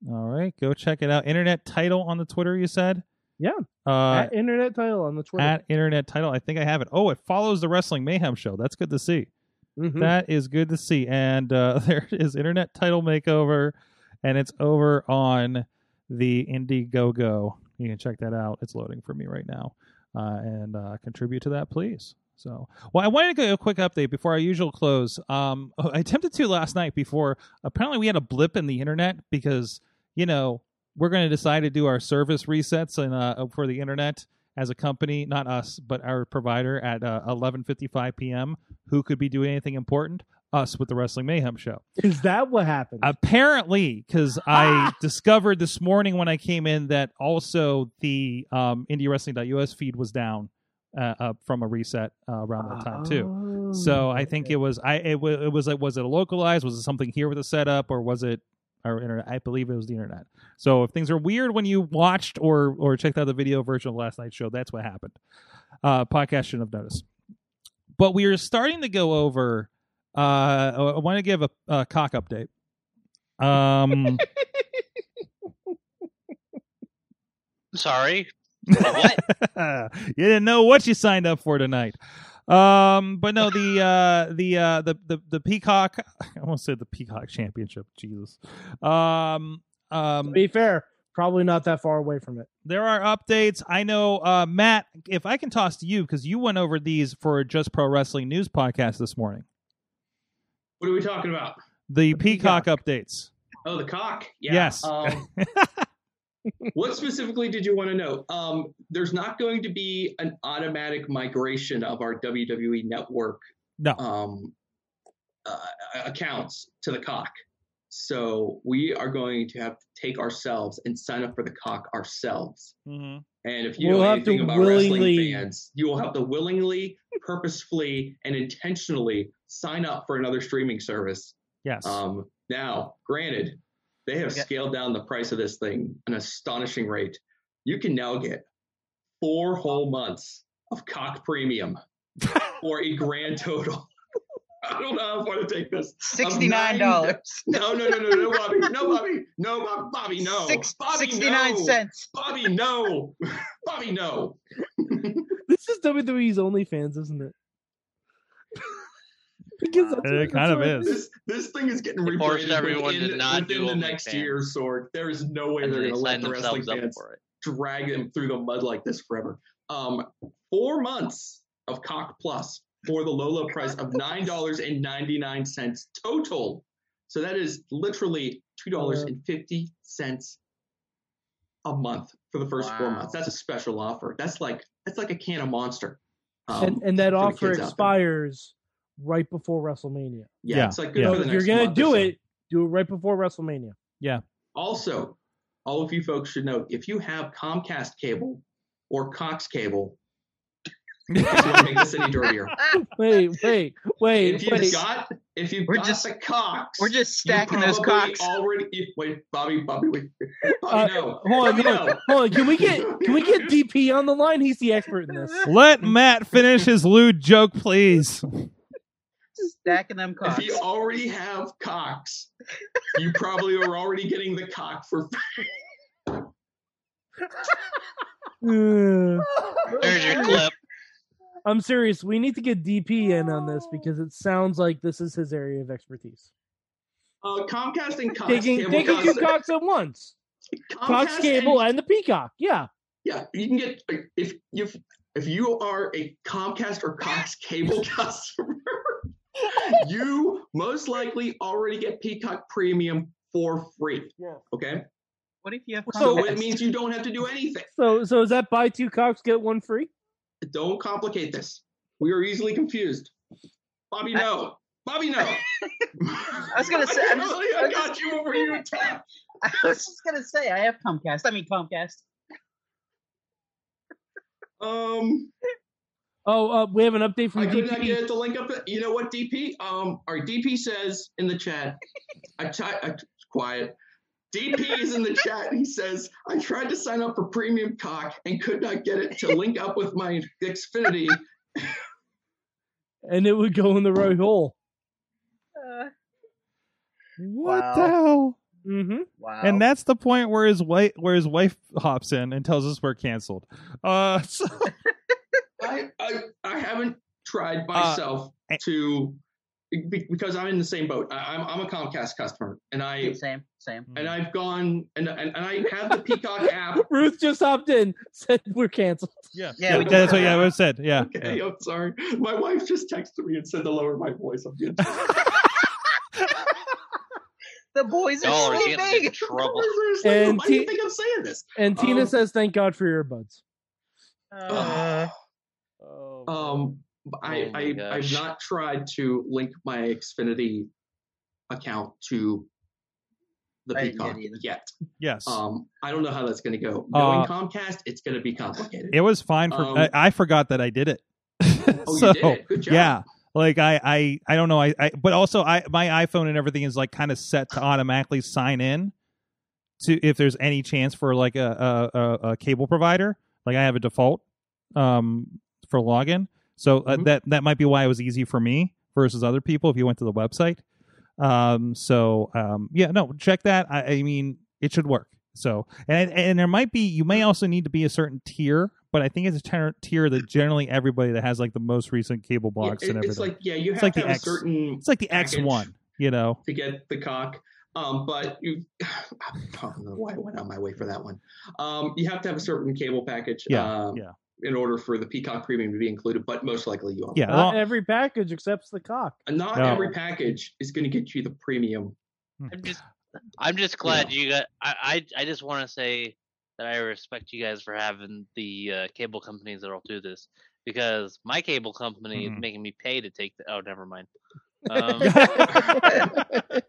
All right. Go check it out. Internet title on the Twitter, you said? Yeah. Uh, at internet title on the Twitter. at internet title. I think I have it. Oh, it follows the Wrestling Mayhem show. That's good to see. Mhm. That is good to see. And uh, there is internet title makeover, and it's over on the Indiegogo. You can check that out. It's loading for me right now, uh, and uh, contribute to that, please. So, well, I wanted to go a quick update before our usual close. Um, I attempted to last night before. Apparently, we had a blip in the internet because you know we're going to decide to do our service resets and uh, for the internet as a company, not us, but our provider at uh, 11:55 p.m. Who could be doing anything important? Us with the Wrestling Mayhem show. Is that what happened? Apparently, because I discovered this morning when I came in that also the um, IndieWrestling.us feed was down uh, uh, from a reset uh, around that time too. So I think it was I it, wa- it was like was it localized? Was it something here with the setup, or was it our internet? I believe it was the internet. So if things are weird when you watched or or checked out the video version of last night's show, that's what happened. Uh, podcast shouldn't have noticed. But we are starting to go over. Uh, I want to give a, a cock update. Um, Sorry. You didn't know what you signed up for tonight. Um, but no, the uh, the uh, the the the Peacock. I won't say the Peacock Championship. Jesus. Um, To um, be fair, probably not that far away from it. There are updates. I know, uh, Matt. If I can toss to you because you went over these for Just Pro Wrestling News podcast this morning. What are we talking about? The, Peacock, updates. Oh, the cock. Yeah. Yes. Um, what specifically did you want to know? Um, there's not going to be an automatic migration of our WWE Network No. um, uh, accounts to the cock. So we are going to have to take ourselves and sign up for the cock ourselves. Mhm. And if you We'll know have to anything about willingly- wrestling fans, you will have to willingly, purposefully, and intentionally sign up for another streaming service. Yes. Um, now, granted, they have Yeah. scaled down the price of this thing an astonishing rate. You can now get four whole months of cock premium for a grand total. I don't know how I want to take this. Sixty-nine dollars. No, no, no, no, no, Bobby, no, Bobby, no, Bob- Bobby, no, Six, Bobby, 69 no. cents. Bobby, no, Bobby, no. This is WWE's OnlyFans, isn't it? Because that's It what- kind of that's what is. This this thing is getting They forced rebranded everyone to within, not within do the next OnlyFans. year, Sword. There is no way And they're they going to let the wrestling themselves up fans for it. drag them through the mud like this forever. Um, four months of Cock Plus for the low low price of nine dollars and ninety nine cents total. So that is literally two dollars and fifty cents a month for the first four months. That's a special offer. That's like that's like a can of Monster. Um, and, and that for the offer kids out there. expires right before WrestleMania. Yeah, Yeah, it's like good yeah. for So the if you're gonna month do so. it, do it right before WrestleMania. Yeah. Also, all of you folks should know if you have Comcast cable or Cox cable, if you want to make this any dirtier. Wait, wait, wait, If you've wait. got if you've We're got just- the Cox, We're just stacking those probably cocks. Already, wait, Bobby, Bobby, wait, Uh, no, hold on, Bobby, hold on, no. hold on. Can we get can we get DP on the line? He's the expert in this. Let Matt finish his lewd joke, please. Stacking them cocks. If you already have Cox, you probably are already getting the cock for free. There's your clip. I'm serious. We need to get DP in on this because it sounds like this is his area of expertise. Uh, Comcast and Cox Taking cable taking two costs- Cox at once. Cox cable and and the Peacock. Yeah. Yeah, you can get if you if you are a Comcast or Cox cable customer, you most likely already get Peacock Premium for free. Yeah. Okay, what if you have so Comcast? it means you don't have to do anything. So so is that buy two Cox get one free? Don't complicate this. We are easily confused. Bobby, no. Bobby, no. I was gonna say, I'm just- I got you over you attack. I was just gonna say I have Comcast. I mean Comcast. Um, Oh, uh, we have an update from I could not DP. get the link up. You know what, DP? Um, our DP says in the chat. I tried. I, quiet. DP is in the chat. He says I tried to sign up for Premium Cock and could not get it to link up with my Xfinity. and it would go in the right hole. Uh, What Wow. the hell? Mm-hmm. wow. And that's the point where his wife where his wife hops in and tells us we're canceled. Uh, so, I, I I haven't tried Uh, myself eh. to because I'm in the same boat. I, I'm I'm a Comcast customer, and I same, same. and I've gone and and, and I have the Peacock app. Ruth just hopped in, said we're canceled. yeah, Yeah, we that's what don't- yeah, I said. Yeah, Okay, I'm sorry. My wife just texted me and said to lower my voice. I'm getting The boys are Y'all are getting sleeping. in trouble. And Why do you think I'm saying this? And Tina Um, says, "Thank God for your buds." Uh, Um, I, Oh I I've not tried to link my Xfinity account to the I didn't Peacock yet. yes. Um, I don't know how that's going to go. Uh, Knowing Comcast, it's going to be complicated. it was fine for. um, I, I forgot that I did it. oh, so you did. Good job. yeah, like I I I don't know. I, I but also I my iPhone and everything is like kind of set to automatically sign in to if there's any chance for like a a, a, a cable provider. Like I have a default um for login, so uh, Mhm. that that might be why it was easy for me versus other people if you went to the website. Um. So um. Yeah. No. Check that. I, I mean, it should work. So and and there might be you may also need to be a certain tier, but I think it's a tier, tier that generally everybody that has like the most recent cable Yeah, box it- and everything. it's like yeah, you It's have like to the have X- a certain it's like the X one, you know. to get the cock. Um, but you, I don't know why I went out my way for that one. Um, you have to have a certain cable package. Yeah, um, yeah. In order for the Peacock Premium to be included, but most likely you are. Yeah, Not every package accepts the cock. And not No. every package is going to get you the premium. I'm just I'm just glad you got. I I, I just want to say that I respect you guys for having the uh, cable companies that'll do this because my cable company is Mhm. making me pay to take the. Oh, never mind. Um,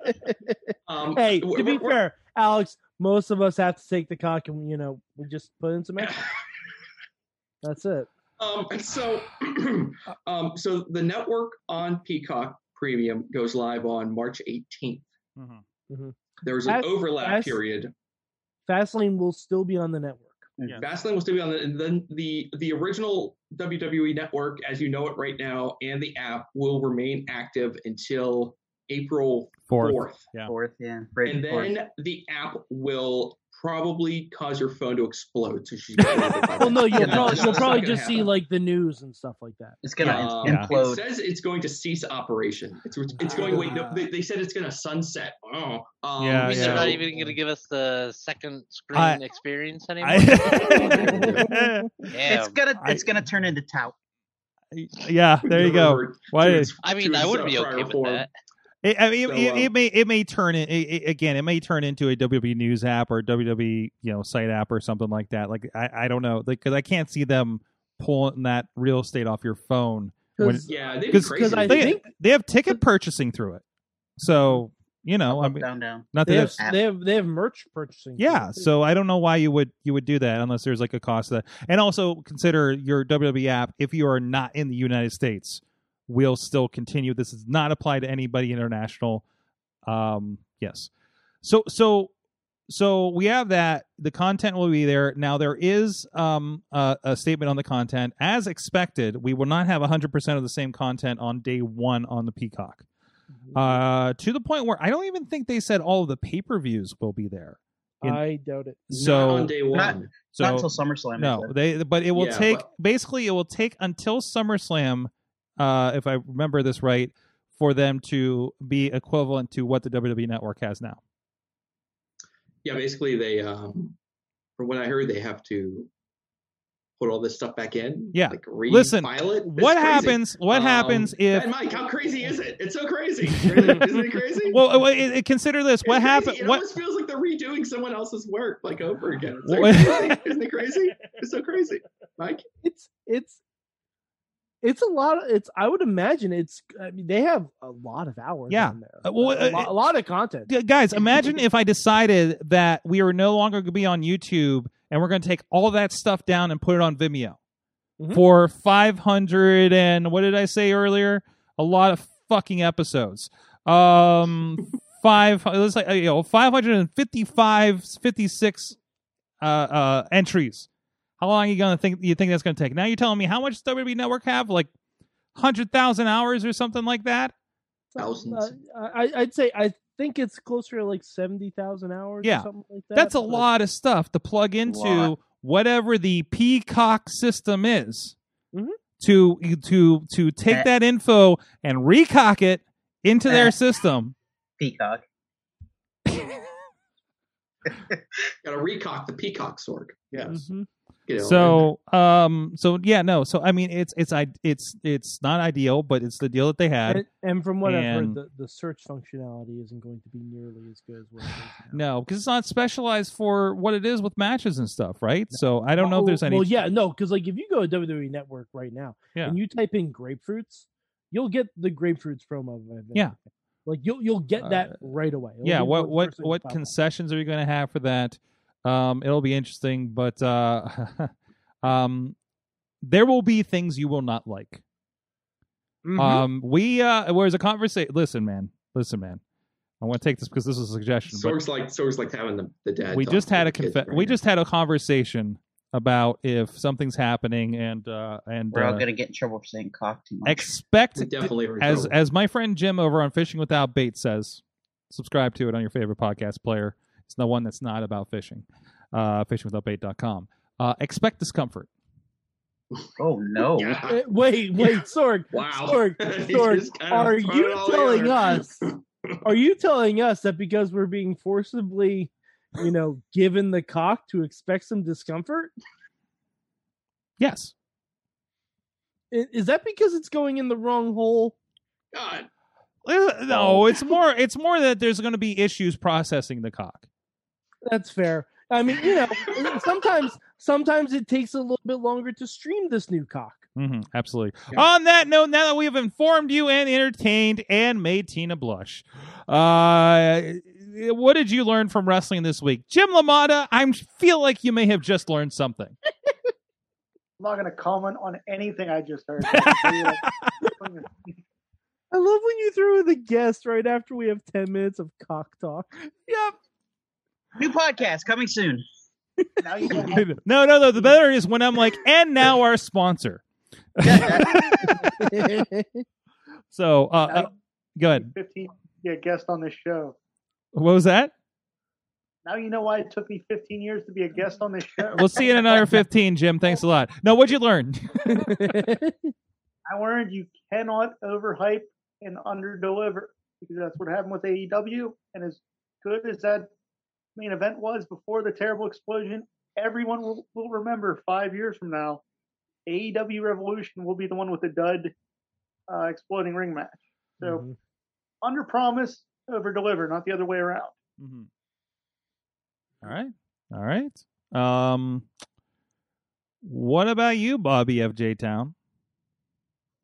Um, hey, to be fair, Alex, most of us have to take the cock, and you know, we just put in some extra. That's it. Um, and so, um, so the network on Peacock Premium goes live on March 18th. Mhm. There's an Fast- overlap Fast- period. Fastlane will still be on the network. Fastlane will still be on the, and then the the original WWE network, as you know it right now, and the app will remain active until April Fourth. 4th. Yeah. Fourth, yeah. Right And before. then the app will probably cause your phone to explode. So she's gonna Well, no, you'll Yeah, probably that's you'll probably gonna just see like the news and stuff like that. it's gonna Um, implode. It says it's going to cease operation. It's it's going. Wait, no, they, they said it's going to sunset. Oh, um, Yeah, I mean, yeah. they're not even going to give us the second screen I- experience anymore. I- yeah, it's gonna I- it's gonna turn into tout. yeah, there you go. Why to I mean, to I would be okay prior with form. that. It, I mean, So, it, um, it may it may turn it, it, it- again. It may turn into a WWE News app or WWE you know site app or something like that. Like I, I don't know because I can't see them pulling that real estate off your phone. When, Yeah, they'd be because. I they, think- they have ticket purchasing through it. So you know, I Up, mean, down, down. not they that have that's- they have they have merch purchasing. yeah. So I don't know why you would you would do that unless there's like a cost to that. And also consider your WWE app if you are not in the United States will still continue. This does not apply to anybody international. Um, yes. So so so we have that. The content will be there. Now there is um a, a statement on the content. As expected, we will not have 100% of the same content on day one on the Peacock. Uh, to the point where I don't even think they said all of the pay per views will be there. in- I doubt it. So not on day one. Not- so Not until SummerSlam. they no, they but it will Yeah, take but- basically it will take until SummerSlam, uh, if I remember this right, for them to be equivalent to what the WWE Network has now. yeah, basically they, um, from what I heard, they have to put all this stuff back in. Yeah. like refile Listen, it. What crazy. happens? What Um, happens if? Ben Mike, how crazy is it? It's so crazy. Isn't it crazy? Well, uh, it, it- consider this. What It's crazy. happened? It What? almost feels like they're redoing someone else's work like over again. It's so What- crazy. Isn't it crazy? It's so crazy, Mike. It's it's it's a lot. Of, it's I would imagine it's. I mean, they have a lot of hours. Yeah. Uh, well, a, uh, lot, a lot of content. Guys imagine if i decided that we are no longer going to be on youtube and we're going to take all that stuff down and put it on vimeo Mhm. for 500 and what did i say earlier a lot of fucking episodes um five let's say uh, you know 555 56 uh uh entries how long are you gonna think you think that's gonna take now you're telling me how much does wwe network have like 100000 hours or something like that Thousands. Uh, I, I'd say I think it's closer to like seventy thousand hours. Yeah. or something like that. That's a but- lot of stuff to plug into whatever the Peacock system is. Mhm. To to to take Eh. that info and recock it into Eh. their system. Peacock. Got to recock the peacock sword. Yes. Mhm. You know, So um so yeah no so I mean it's it's I it's it's not ideal but it's the deal that they had. And, and from what I've heard, the, the search functionality isn't going to be nearly as good as what it is now. No, because it's not specialized for what it is with matches and stuff, right? So I don't know if there's any. Well, yeah, no, because like if you go to WWE Network right now Yeah. and you type in grapefruits, you'll get the grapefruits promo. Yeah. like you'll you'll get that Uh, right away. It'll yeah what what first thing that what concessions are you going to have for that um it'll be interesting but uh um there will be things you will not like Mhm. um we uh where's a conversation listen man listen man i want to take this because this is a suggestion but Sorg's like Sorg's like having the, the dad. we just had a conf- right we now. just had a conversation about if something's happening and uh and We're all uh, gonna get in trouble for saying cock too much. expect We definitely are as trouble. as my friend Jim over on Fishing Without Bait says, subscribe to it on your favorite podcast player. It's the one that's not about fishing. Uh, fishingwithoutbait.com. Uh, expect discomfort. oh no. Yeah. Eh, wait, wait, Sorg, Wow. Sorg, Sorg, just kind of are you telling together. us Are you telling us that because we're being forcibly, you know, given the cock to expect some discomfort? Yes. Is that because it's going in the wrong hole? God. Uh, No, it's more. It's more that there's going to be issues processing the cock. That's fair. I mean, you know, sometimes sometimes it takes a little bit longer to stream this new cock. hmm absolutely. On that note, now that we have informed you and entertained and made Tina blush, uh, what did you learn from wrestling this week, Jim LaMotta? I feel like you may have just learned something. I'm not going to comment on anything I just heard. I love when you throw in the guest right after we have ten minutes of cock talk. Yep. New podcast coming soon. now you no, no, no. The better is when I'm like, and now our sponsor. So, uh, uh, go ahead. 15 be a guest on this show. What was that? Now you know why it took me 15 years to be a guest on this show. We'll see you in another 15, Jim. Thanks a lot. No, what'd you learn? I learned you cannot overhype and underdeliver because that's what happened with AEW. And as good as that main event was before the terrible explosion, everyone will, will remember five years from now, AEW Revolution will be the one with the dud uh, exploding ring match. So under promise, over deliver, not the other way around. Mm-hmm. All right. All right. Um, what about you, Bobby FJ Town?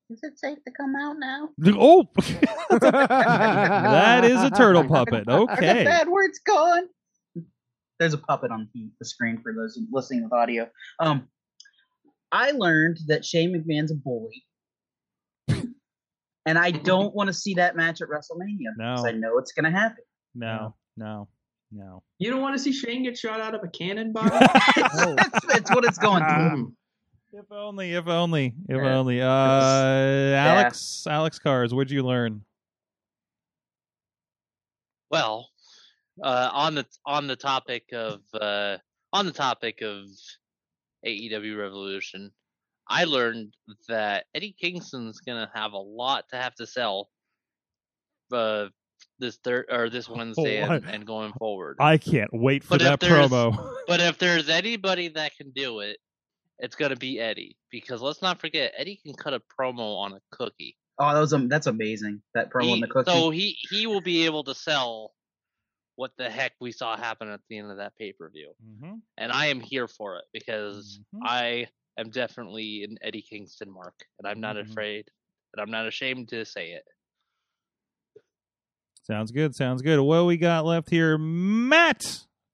Is it safe to come out now? Oh, that is a turtle puppet. Are the Okay. bad words gone? There's a puppet on the, the screen for those listening with audio. Um, I learned that Shane McMahon's a bully, and I don't want to see that match at WrestleMania because No. I know it's going to happen. No, no, no. You don't want to see Shane get shot out of a cannon, Bob? it's, it's what it's going through. If only, if only, if Yeah. only. Uh, Alex, Alex Cars, what'd you learn? Well, uh, on the on the topic of uh, on the topic of AEW Revolution, I learned that Eddie Kingston's gonna have a lot to have to sell uh, this third or this Wednesday I- and, and going forward. I can't wait for But that promo. But if there's anybody that can do it, it's gonna be Eddie. Because let's not forget, Eddie can cut a promo on a cookie. Oh, that was um, that's amazing. That promo in He- the cookie. So he he will be able to sell what the heck we saw happen at the end of that pay per view, Mhm. and I am here for it because Mhm. I am definitely an Eddie Kingston mark, and I'm not Mhm. afraid, and I'm not ashamed to say it. Sounds good. Sounds good. What we got left here, Matt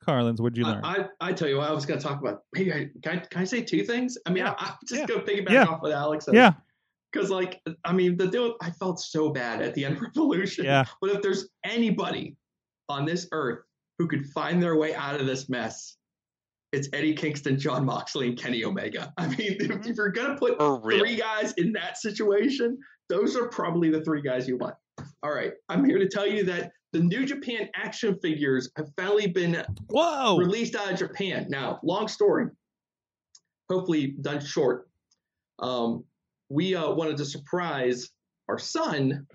Carlins? What'd you learn? I, I, I tell you what, I was going to talk about. Maybe I, can, I, can I say two things? I mean, I, I just Yeah. go piggyback Yeah. off with Alex said. yeah, Because, like, I mean, the deal, I felt so bad at the end of Revolution. Yeah. But if there's anybody on this earth who could find their way out of this mess, it's Eddie Kingston, Jon Moxley, and Kenny Omega. I mean, if, if you're going to put three guys in that situation, those are probably the three guys you want. All right. I'm here to tell you that the New Japan action figures have finally been Whoa. released out of Japan. Now, long story, hopefully done short. Um, we uh, wanted to surprise our son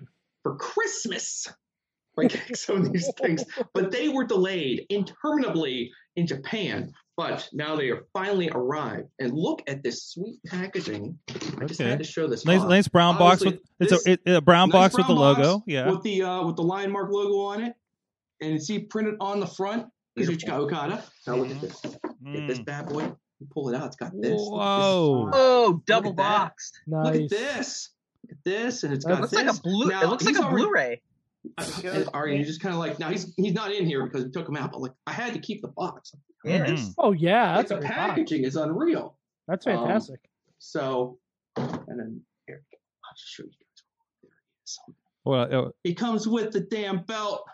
for Christmas by getting some of these things, but they were delayed interminably in Japan. But now they are finally arrived. And look at this sweet packaging. I just Okay. had to show this. Nice, nice brown box with it's this- a, it, a brown nice box with the brown box logo. Yeah. With the uh, with the lion mark logo on it, and you see printed on the front. Here's what you got, Okada. Now look at this. Get this Mm. bad boy. You pull it out. It's got this. Look at this Whoa. oh, double Look at that. boxed. Look at this. Look at this, and it's got It looks this. like a blue. Now, it looks like a already- Blu-ray. And Ari, you just kind of like now he's he's not in here because we took him out, but like I had to keep the box. Yes. Mhm. Oh yeah, Like, that's a the great box. packaging is unreal. That's Um, fantastic. So, and then here, I'll just show you guys. There he is. Hold on, oh, He comes with the damn belt.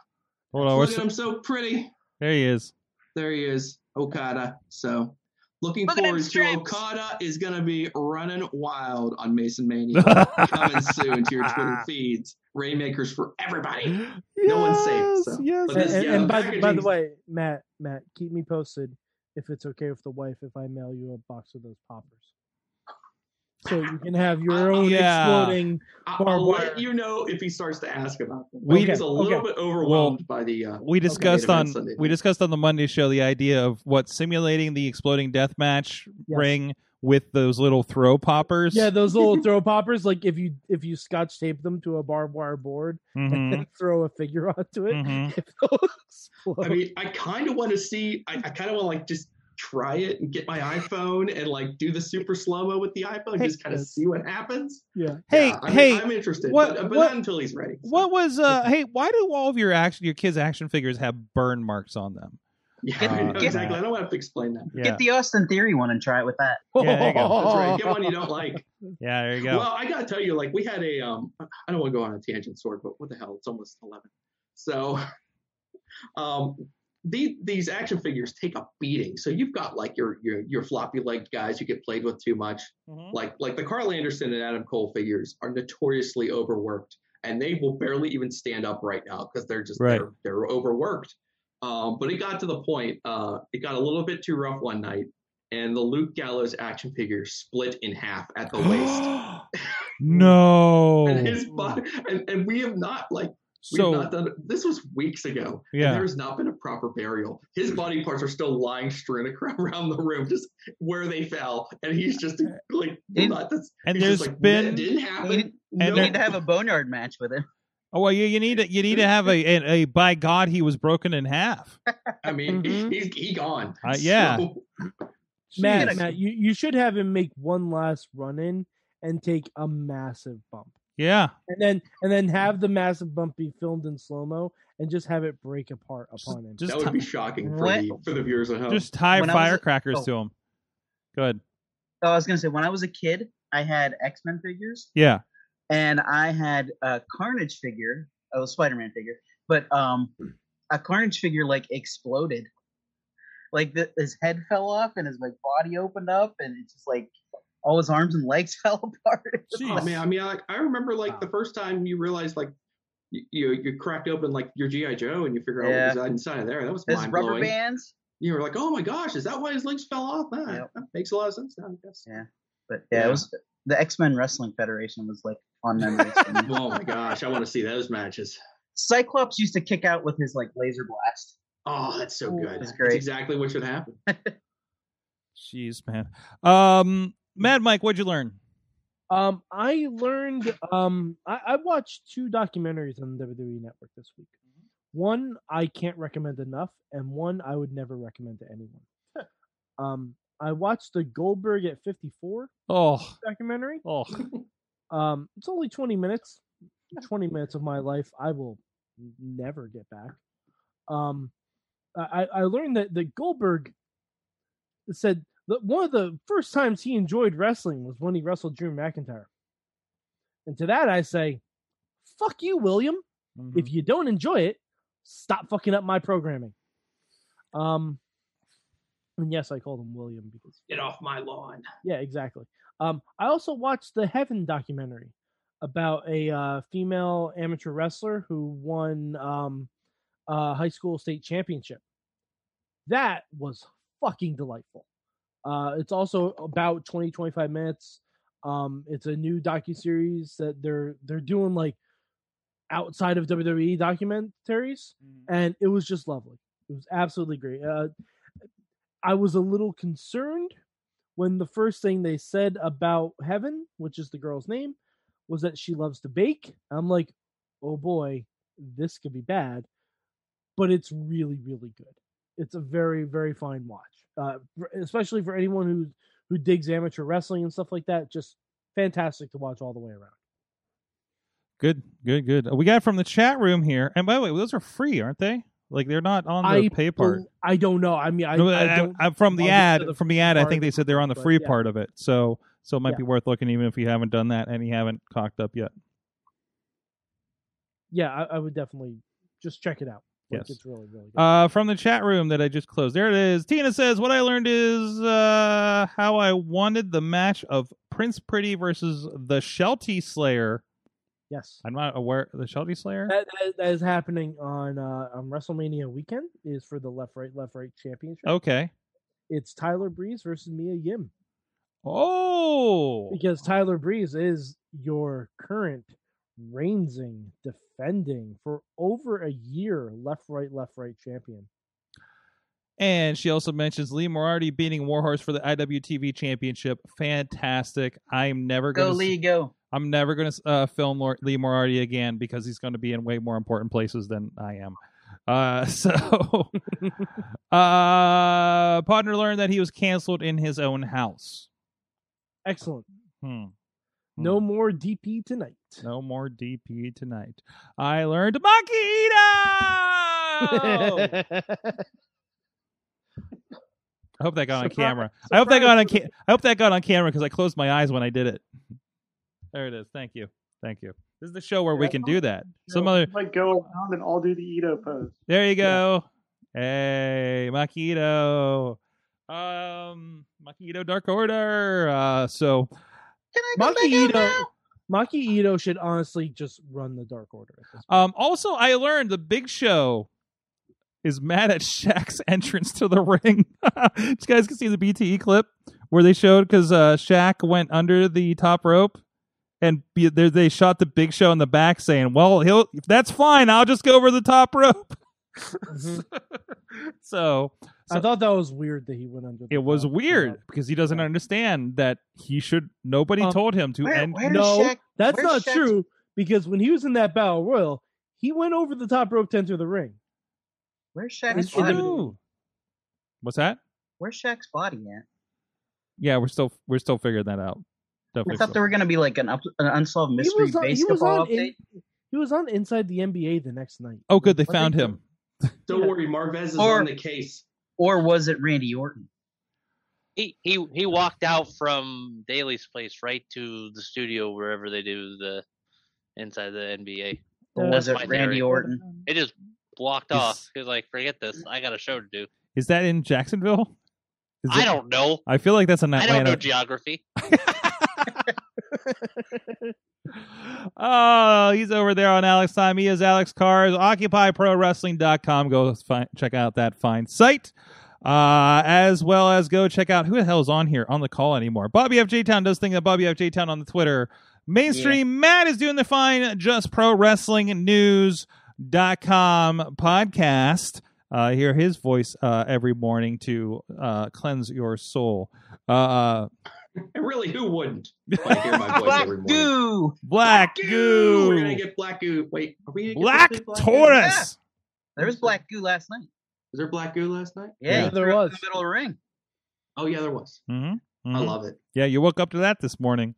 hold on. we're Look at s- him, so pretty. there he is. There he is, Okada. So, looking Look forward to strips. Okada is going to be running wild on Mason Mania. Coming soon to your Twitter feeds. Rainmakers for everybody. No one's safe, so- Yes. but And, this- and- yeah, and by, by the way, Matt, Matt, keep me posted if it's okay with the wife if I mail you a box of those poppers. So you can have your own Yeah. exploding I'll, barbed I'll wire. let you know if he starts to ask about them. We- He's a little okay. bit overwhelmed by the. Uh, we discussed main on Sunday we discussed on the Monday show the idea of what simulating the exploding death match Yes. ring with those little throw poppers. Yeah, those little throw poppers. Like if you if you scotch tape them to a barbed wire board and Mhm. then throw a figure onto it, Mhm. if those explode. I mean, I kind of want to see. I, I kind of want to like just try it and get my iPhone and like do the super slow mo with the iPhone, just kind of Yes. see what happens. yeah. Hey, Yeah, I'm, hey, I'm interested, what- but, but what- not until he's ready. so. What was uh hey, why do all of your action your kids action figures have burn marks on them? Yeah, Get- I know, get- exactly. I don't have to explain that. Yeah. Get the Austin Theory one and try it with that. Yeah, there you go. That's right. Get one you don't like. Yeah, there you go. Well, I gotta tell you, like we had a um I don't want to go on a tangent sword, but what the hell? It's almost eleven. So um these these action figures take a beating. So you've got like your your your floppy legged guys who get played with too much. Mhm. Like like the Karl Anderson and Adam Cole figures are notoriously overworked and they will barely even stand up right now because they're just Right. they're they're overworked. Um, but it got to the point, uh, it got a little bit too rough one night, and the Luke Gallows action figure split in half at the waist. no. and his body and, and we have not like we've So not done this was weeks ago Yeah. and there's not been a proper burial his body parts are still lying strewn ac- around the room just where they fell and he's just like And- not this and there's like, been- that didn't You happen need, And you need to have a boneyard match with him. Oh well, you, you need to you need to have a, a, a by God he was broken in half. i mean Mhm. he's he gone Uh, yeah. So, Matt, Matt, you, you should have him make one last run in and take a massive bump. Yeah, And then and then have the massive bump be filmed in slow mo and just have it break apart upon him. just that would be shocking for What? the for the viewers at home just tie When I was a- firecrackers oh. to him. Good. Oh, I was gonna say when I was a kid, I had X Men figures, Yeah. and I had a Carnage figure, a Spider Man figure, but um, a Carnage figure like exploded, like the, his head fell off and his like body opened up, and it's just like all his arms and legs fell apart. It was Oh, like- man, I mean, I, I remember like the first time you realized like you you, you cracked open like your GI Joe and you figure out Yeah. what was inside of there. That was his rubber bands. You were like, oh my gosh, is that why his legs fell off? Ah, Yep. That makes a lot of sense now. I guess. Yeah. But yeah, Yeah. it was the X Men Wrestling Federation was like on memories. Oh my gosh, I want to see those matches. Cyclops used to kick out with his like laser blast. Oh, that's so Ooh, good. that's That's exactly what should happen. Jeez, man. Um, Mad Mike, what'd you learn? Um, I learned. Um, I, I watched two documentaries on the WWE Network this week. One I can't recommend enough, and one I would never recommend to anyone. um, I watched the Goldberg at 54 Oh, documentary. oh, Um, it's only 20 minutes. 20 minutes of my life I will never get back. Um, I, I learned that, that Goldberg said that one of the first times he enjoyed wrestling was when he wrestled Drew McIntyre. And to that I say, fuck you, William. Mm-hmm. If you don't enjoy it, stop fucking up my programming. Um, and yes, I called him William because Get off my lawn. yeah, exactly. Um, I also watched the Heaven documentary about a uh, female amateur wrestler who won um, a high school state championship. That was fucking delightful. Uh, it's also about 20, 25 minutes. Um, it's a new docu series that they're they're doing like outside of WWE documentaries, and it was just lovely. It was absolutely great. Uh, I was a little concerned when the first thing they said about Heaven, which is the girl's name, was that she loves to bake. I'm like, oh boy, this could be bad. But it's really, really good. It's a very, very fine watch, uh, especially for anyone who who digs amateur wrestling and stuff like that. Just fantastic to watch all the way around. good, good, good. We got from the chat room here, and by the way, those are free, aren't they? Like they're not on the I pay part. I don't know. I mean, I, No, I I- from the ad, the from the ad, I think they said they're on the free yeah. part of it. So, so it might Yeah. be worth looking, even if you haven't done that and you haven't cocked up yet. Yeah, I would definitely just check it out. Yes. it's really, really good. Uh, from the chat room that I just closed. There it is. Tina says, "What I learned is uh, how I wanted the match of Prince Pretty versus the Shelty Slayer. yes. I'm not aware the Shelty Slayer. That, that, that is happening on uh, on WrestleMania weekend. Is for the left right left right championship. Okay. It's Tyler Breeze versus Mia Yim. Oh, because Tyler Breeze is your current reigning, defending for over a year left, right, left, right champion. And she also mentions Lee Moriarty beating Warhorse for the IWTV Championship. Fantastic. I'm never Go going Lee, go. I'm never going to uh, film Lee Moriarty again because he's going to be in way more important places than I am. Uh, so, uh, partner learned that he was canceled in his own house. Excellent. Hmm. No more DP tonight. No more DP tonight. I learned Makito. I hope that got on Surprise- camera. I hope that got on. surprise. Ca- I hope that got on camera because I closed my eyes when I did it. There it is. Thank you. Thank you. This is the show where we can do that. Some know, other. might go around and all do the Itoh pose. There you go. Hey, Makito. Um, Makito Dark Order. Uh, so Maki Itoh, Maki Itoh should honestly just run the Dark Order. At this point. Um, also, I learned the Big Show is mad at Shaq's entrance to the ring. you guys can see the BTE clip where they showed because uh, Shaq went under the top rope, and be, there they shot the Big Show in the back, saying, "Well, he'll that's fine. I'll just go over the top rope." so, I thought that was weird that he went under. The it was top. weird because he doesn't understand that he should. Nobody Um, told him to where- end. where- No, Shaq- that's where's not Shaq's- true because when he was in that battle royal, he went over the top rope to enter the ring. Where's It's Shaq's in the- body? Ooh. What's that? Where's Shaq's body at? Yeah, we're still we're still figuring that out. I Definitely. thought still- there were going to be like an, up, an unsolved mystery was on, he was basketball on update. he was on Inside the NBA the next night. Oh, good. They What found him. Don't worry, Marvez is Or- on the case. Or was it Randy Orton? He he he walked out from Daily's Place right to the studio wherever they do the inside the NBA. Or That's was it Randy theory. Orton? It just blocked Is- off. He was like, "Forget this. I got a show to do." Is that in Jacksonville? Is I it- don't know. I feel like that's an I don't know Atlanta. geography. oh, he's over there on Alex time. He is Alex Cars. OccupyProWrestling.com. Go find, check out that fine site. Uh, as well as go check out who the hell's on here on the call anymore. Bobby F. J Town does thing at Bobby F. J Town on the Twitter. Mainstream Matt is doing the fine Just Pro Wrestling News.com podcast. Uh, hear his voice uh, every morning to uh, cleanse your soul. Uh, And really, who wouldn't? I hear my voice Black every morning. goo. Black Goo! We're gonna get black goo. Wait, are we? gonna get Black this big black goo? Taurus. There was black goo last night. Was there black goo last night? Yeah, Yeah, there was. in the middle of the ring. Oh yeah, there was. Mm-hmm. I love it. Yeah, you woke up to that this morning.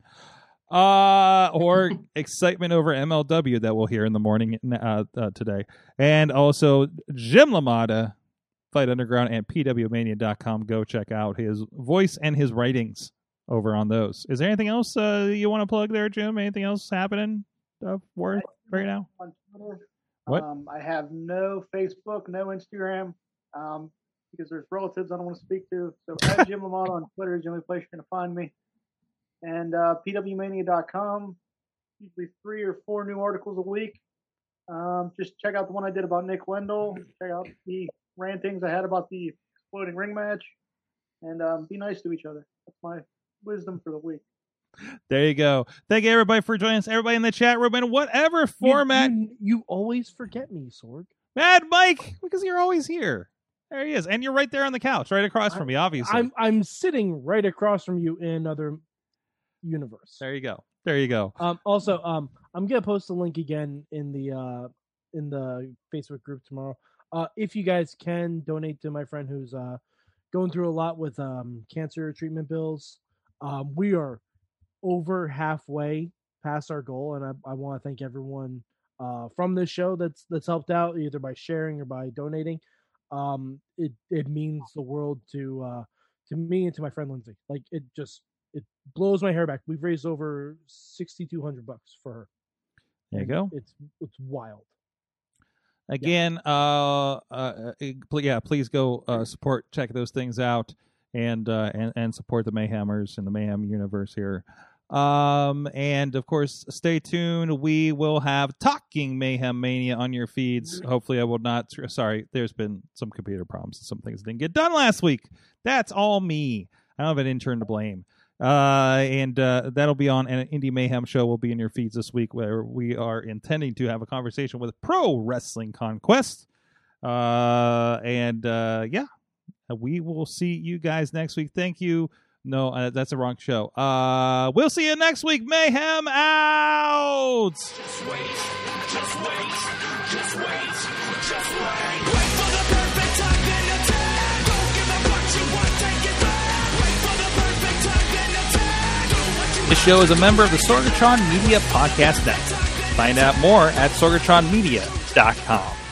Uh, or excitement over MLW that we'll hear in the morning uh, uh, today. And also Jim LaMotta, Fight Underground, and PWMania.com. Go check out his voice and his writings over on those. Is there anything else uh, you want to plug there, Jim? Anything else happening uh, worth right now? on Twitter. What? Um, I have no Facebook, no Instagram, um, because there's relatives I don't want to speak to. So at Jim Lamont on Twitter is the only place you're going to find me. And uh, pwmania.com, usually three or four new articles a week. Um, just check out the one I did about Nick Wendell. Check out the rantings I had about the exploding ring match. And um, be nice to each other. That's my wisdom for the week. There you go. Thank you, everybody, for joining us. Everybody in the chat room in whatever format. You, you always forget me, Sorg. Mad Mike, because you're always here. There he is. And you're right there on the couch, right across from me, obviously. I'm I'm sitting right across from you in another universe. There you go. There you go. Um, also, um, I'm gonna post a link again in the uh, in the Facebook group tomorrow. Uh, if you guys can donate to my friend who's uh, going through a lot with um, cancer treatment bills, um, we are over halfway past our goal, and I, I want to thank everyone uh, from this show that's that's helped out either by sharing or by donating. Um, it it means the world to uh, to me and to my friend Lindsay. Like it just it blows my hair back. We've raised over sixty two hundred bucks for her. There you go. It's it's wild. Again, uh, uh, uh, yeah, please go uh, support, check those things out, and uh, and and support the Mayhemers and the Mayhem universe here. Um, and of course, stay tuned. We will have Talking Mayhem Mania on your feeds. Hopefully, I will not. Sorry, there's been some computer problems. Some things didn't get done last week. That's all me. I don't have an intern to blame. Uh, and uh, that'll be on an Indie Mayhem show. Will be in your feeds this week, where we are intending to have a conversation with Pro Wrestling Conquest. Uh, and uh, yeah, we will see you guys next week. Thank you. No, uh, that's the wrong show. Uh, we'll see you next week. Mayhem out. Just wait, just wait, just wait, just wait. Wait for the perfect time then attack. Don't give up what you want, take it back. Wait for the perfect time then attack. Do what you This show is a member of the Sorgatron Media Podcast Network. Find out more at sorgatronmedia.com.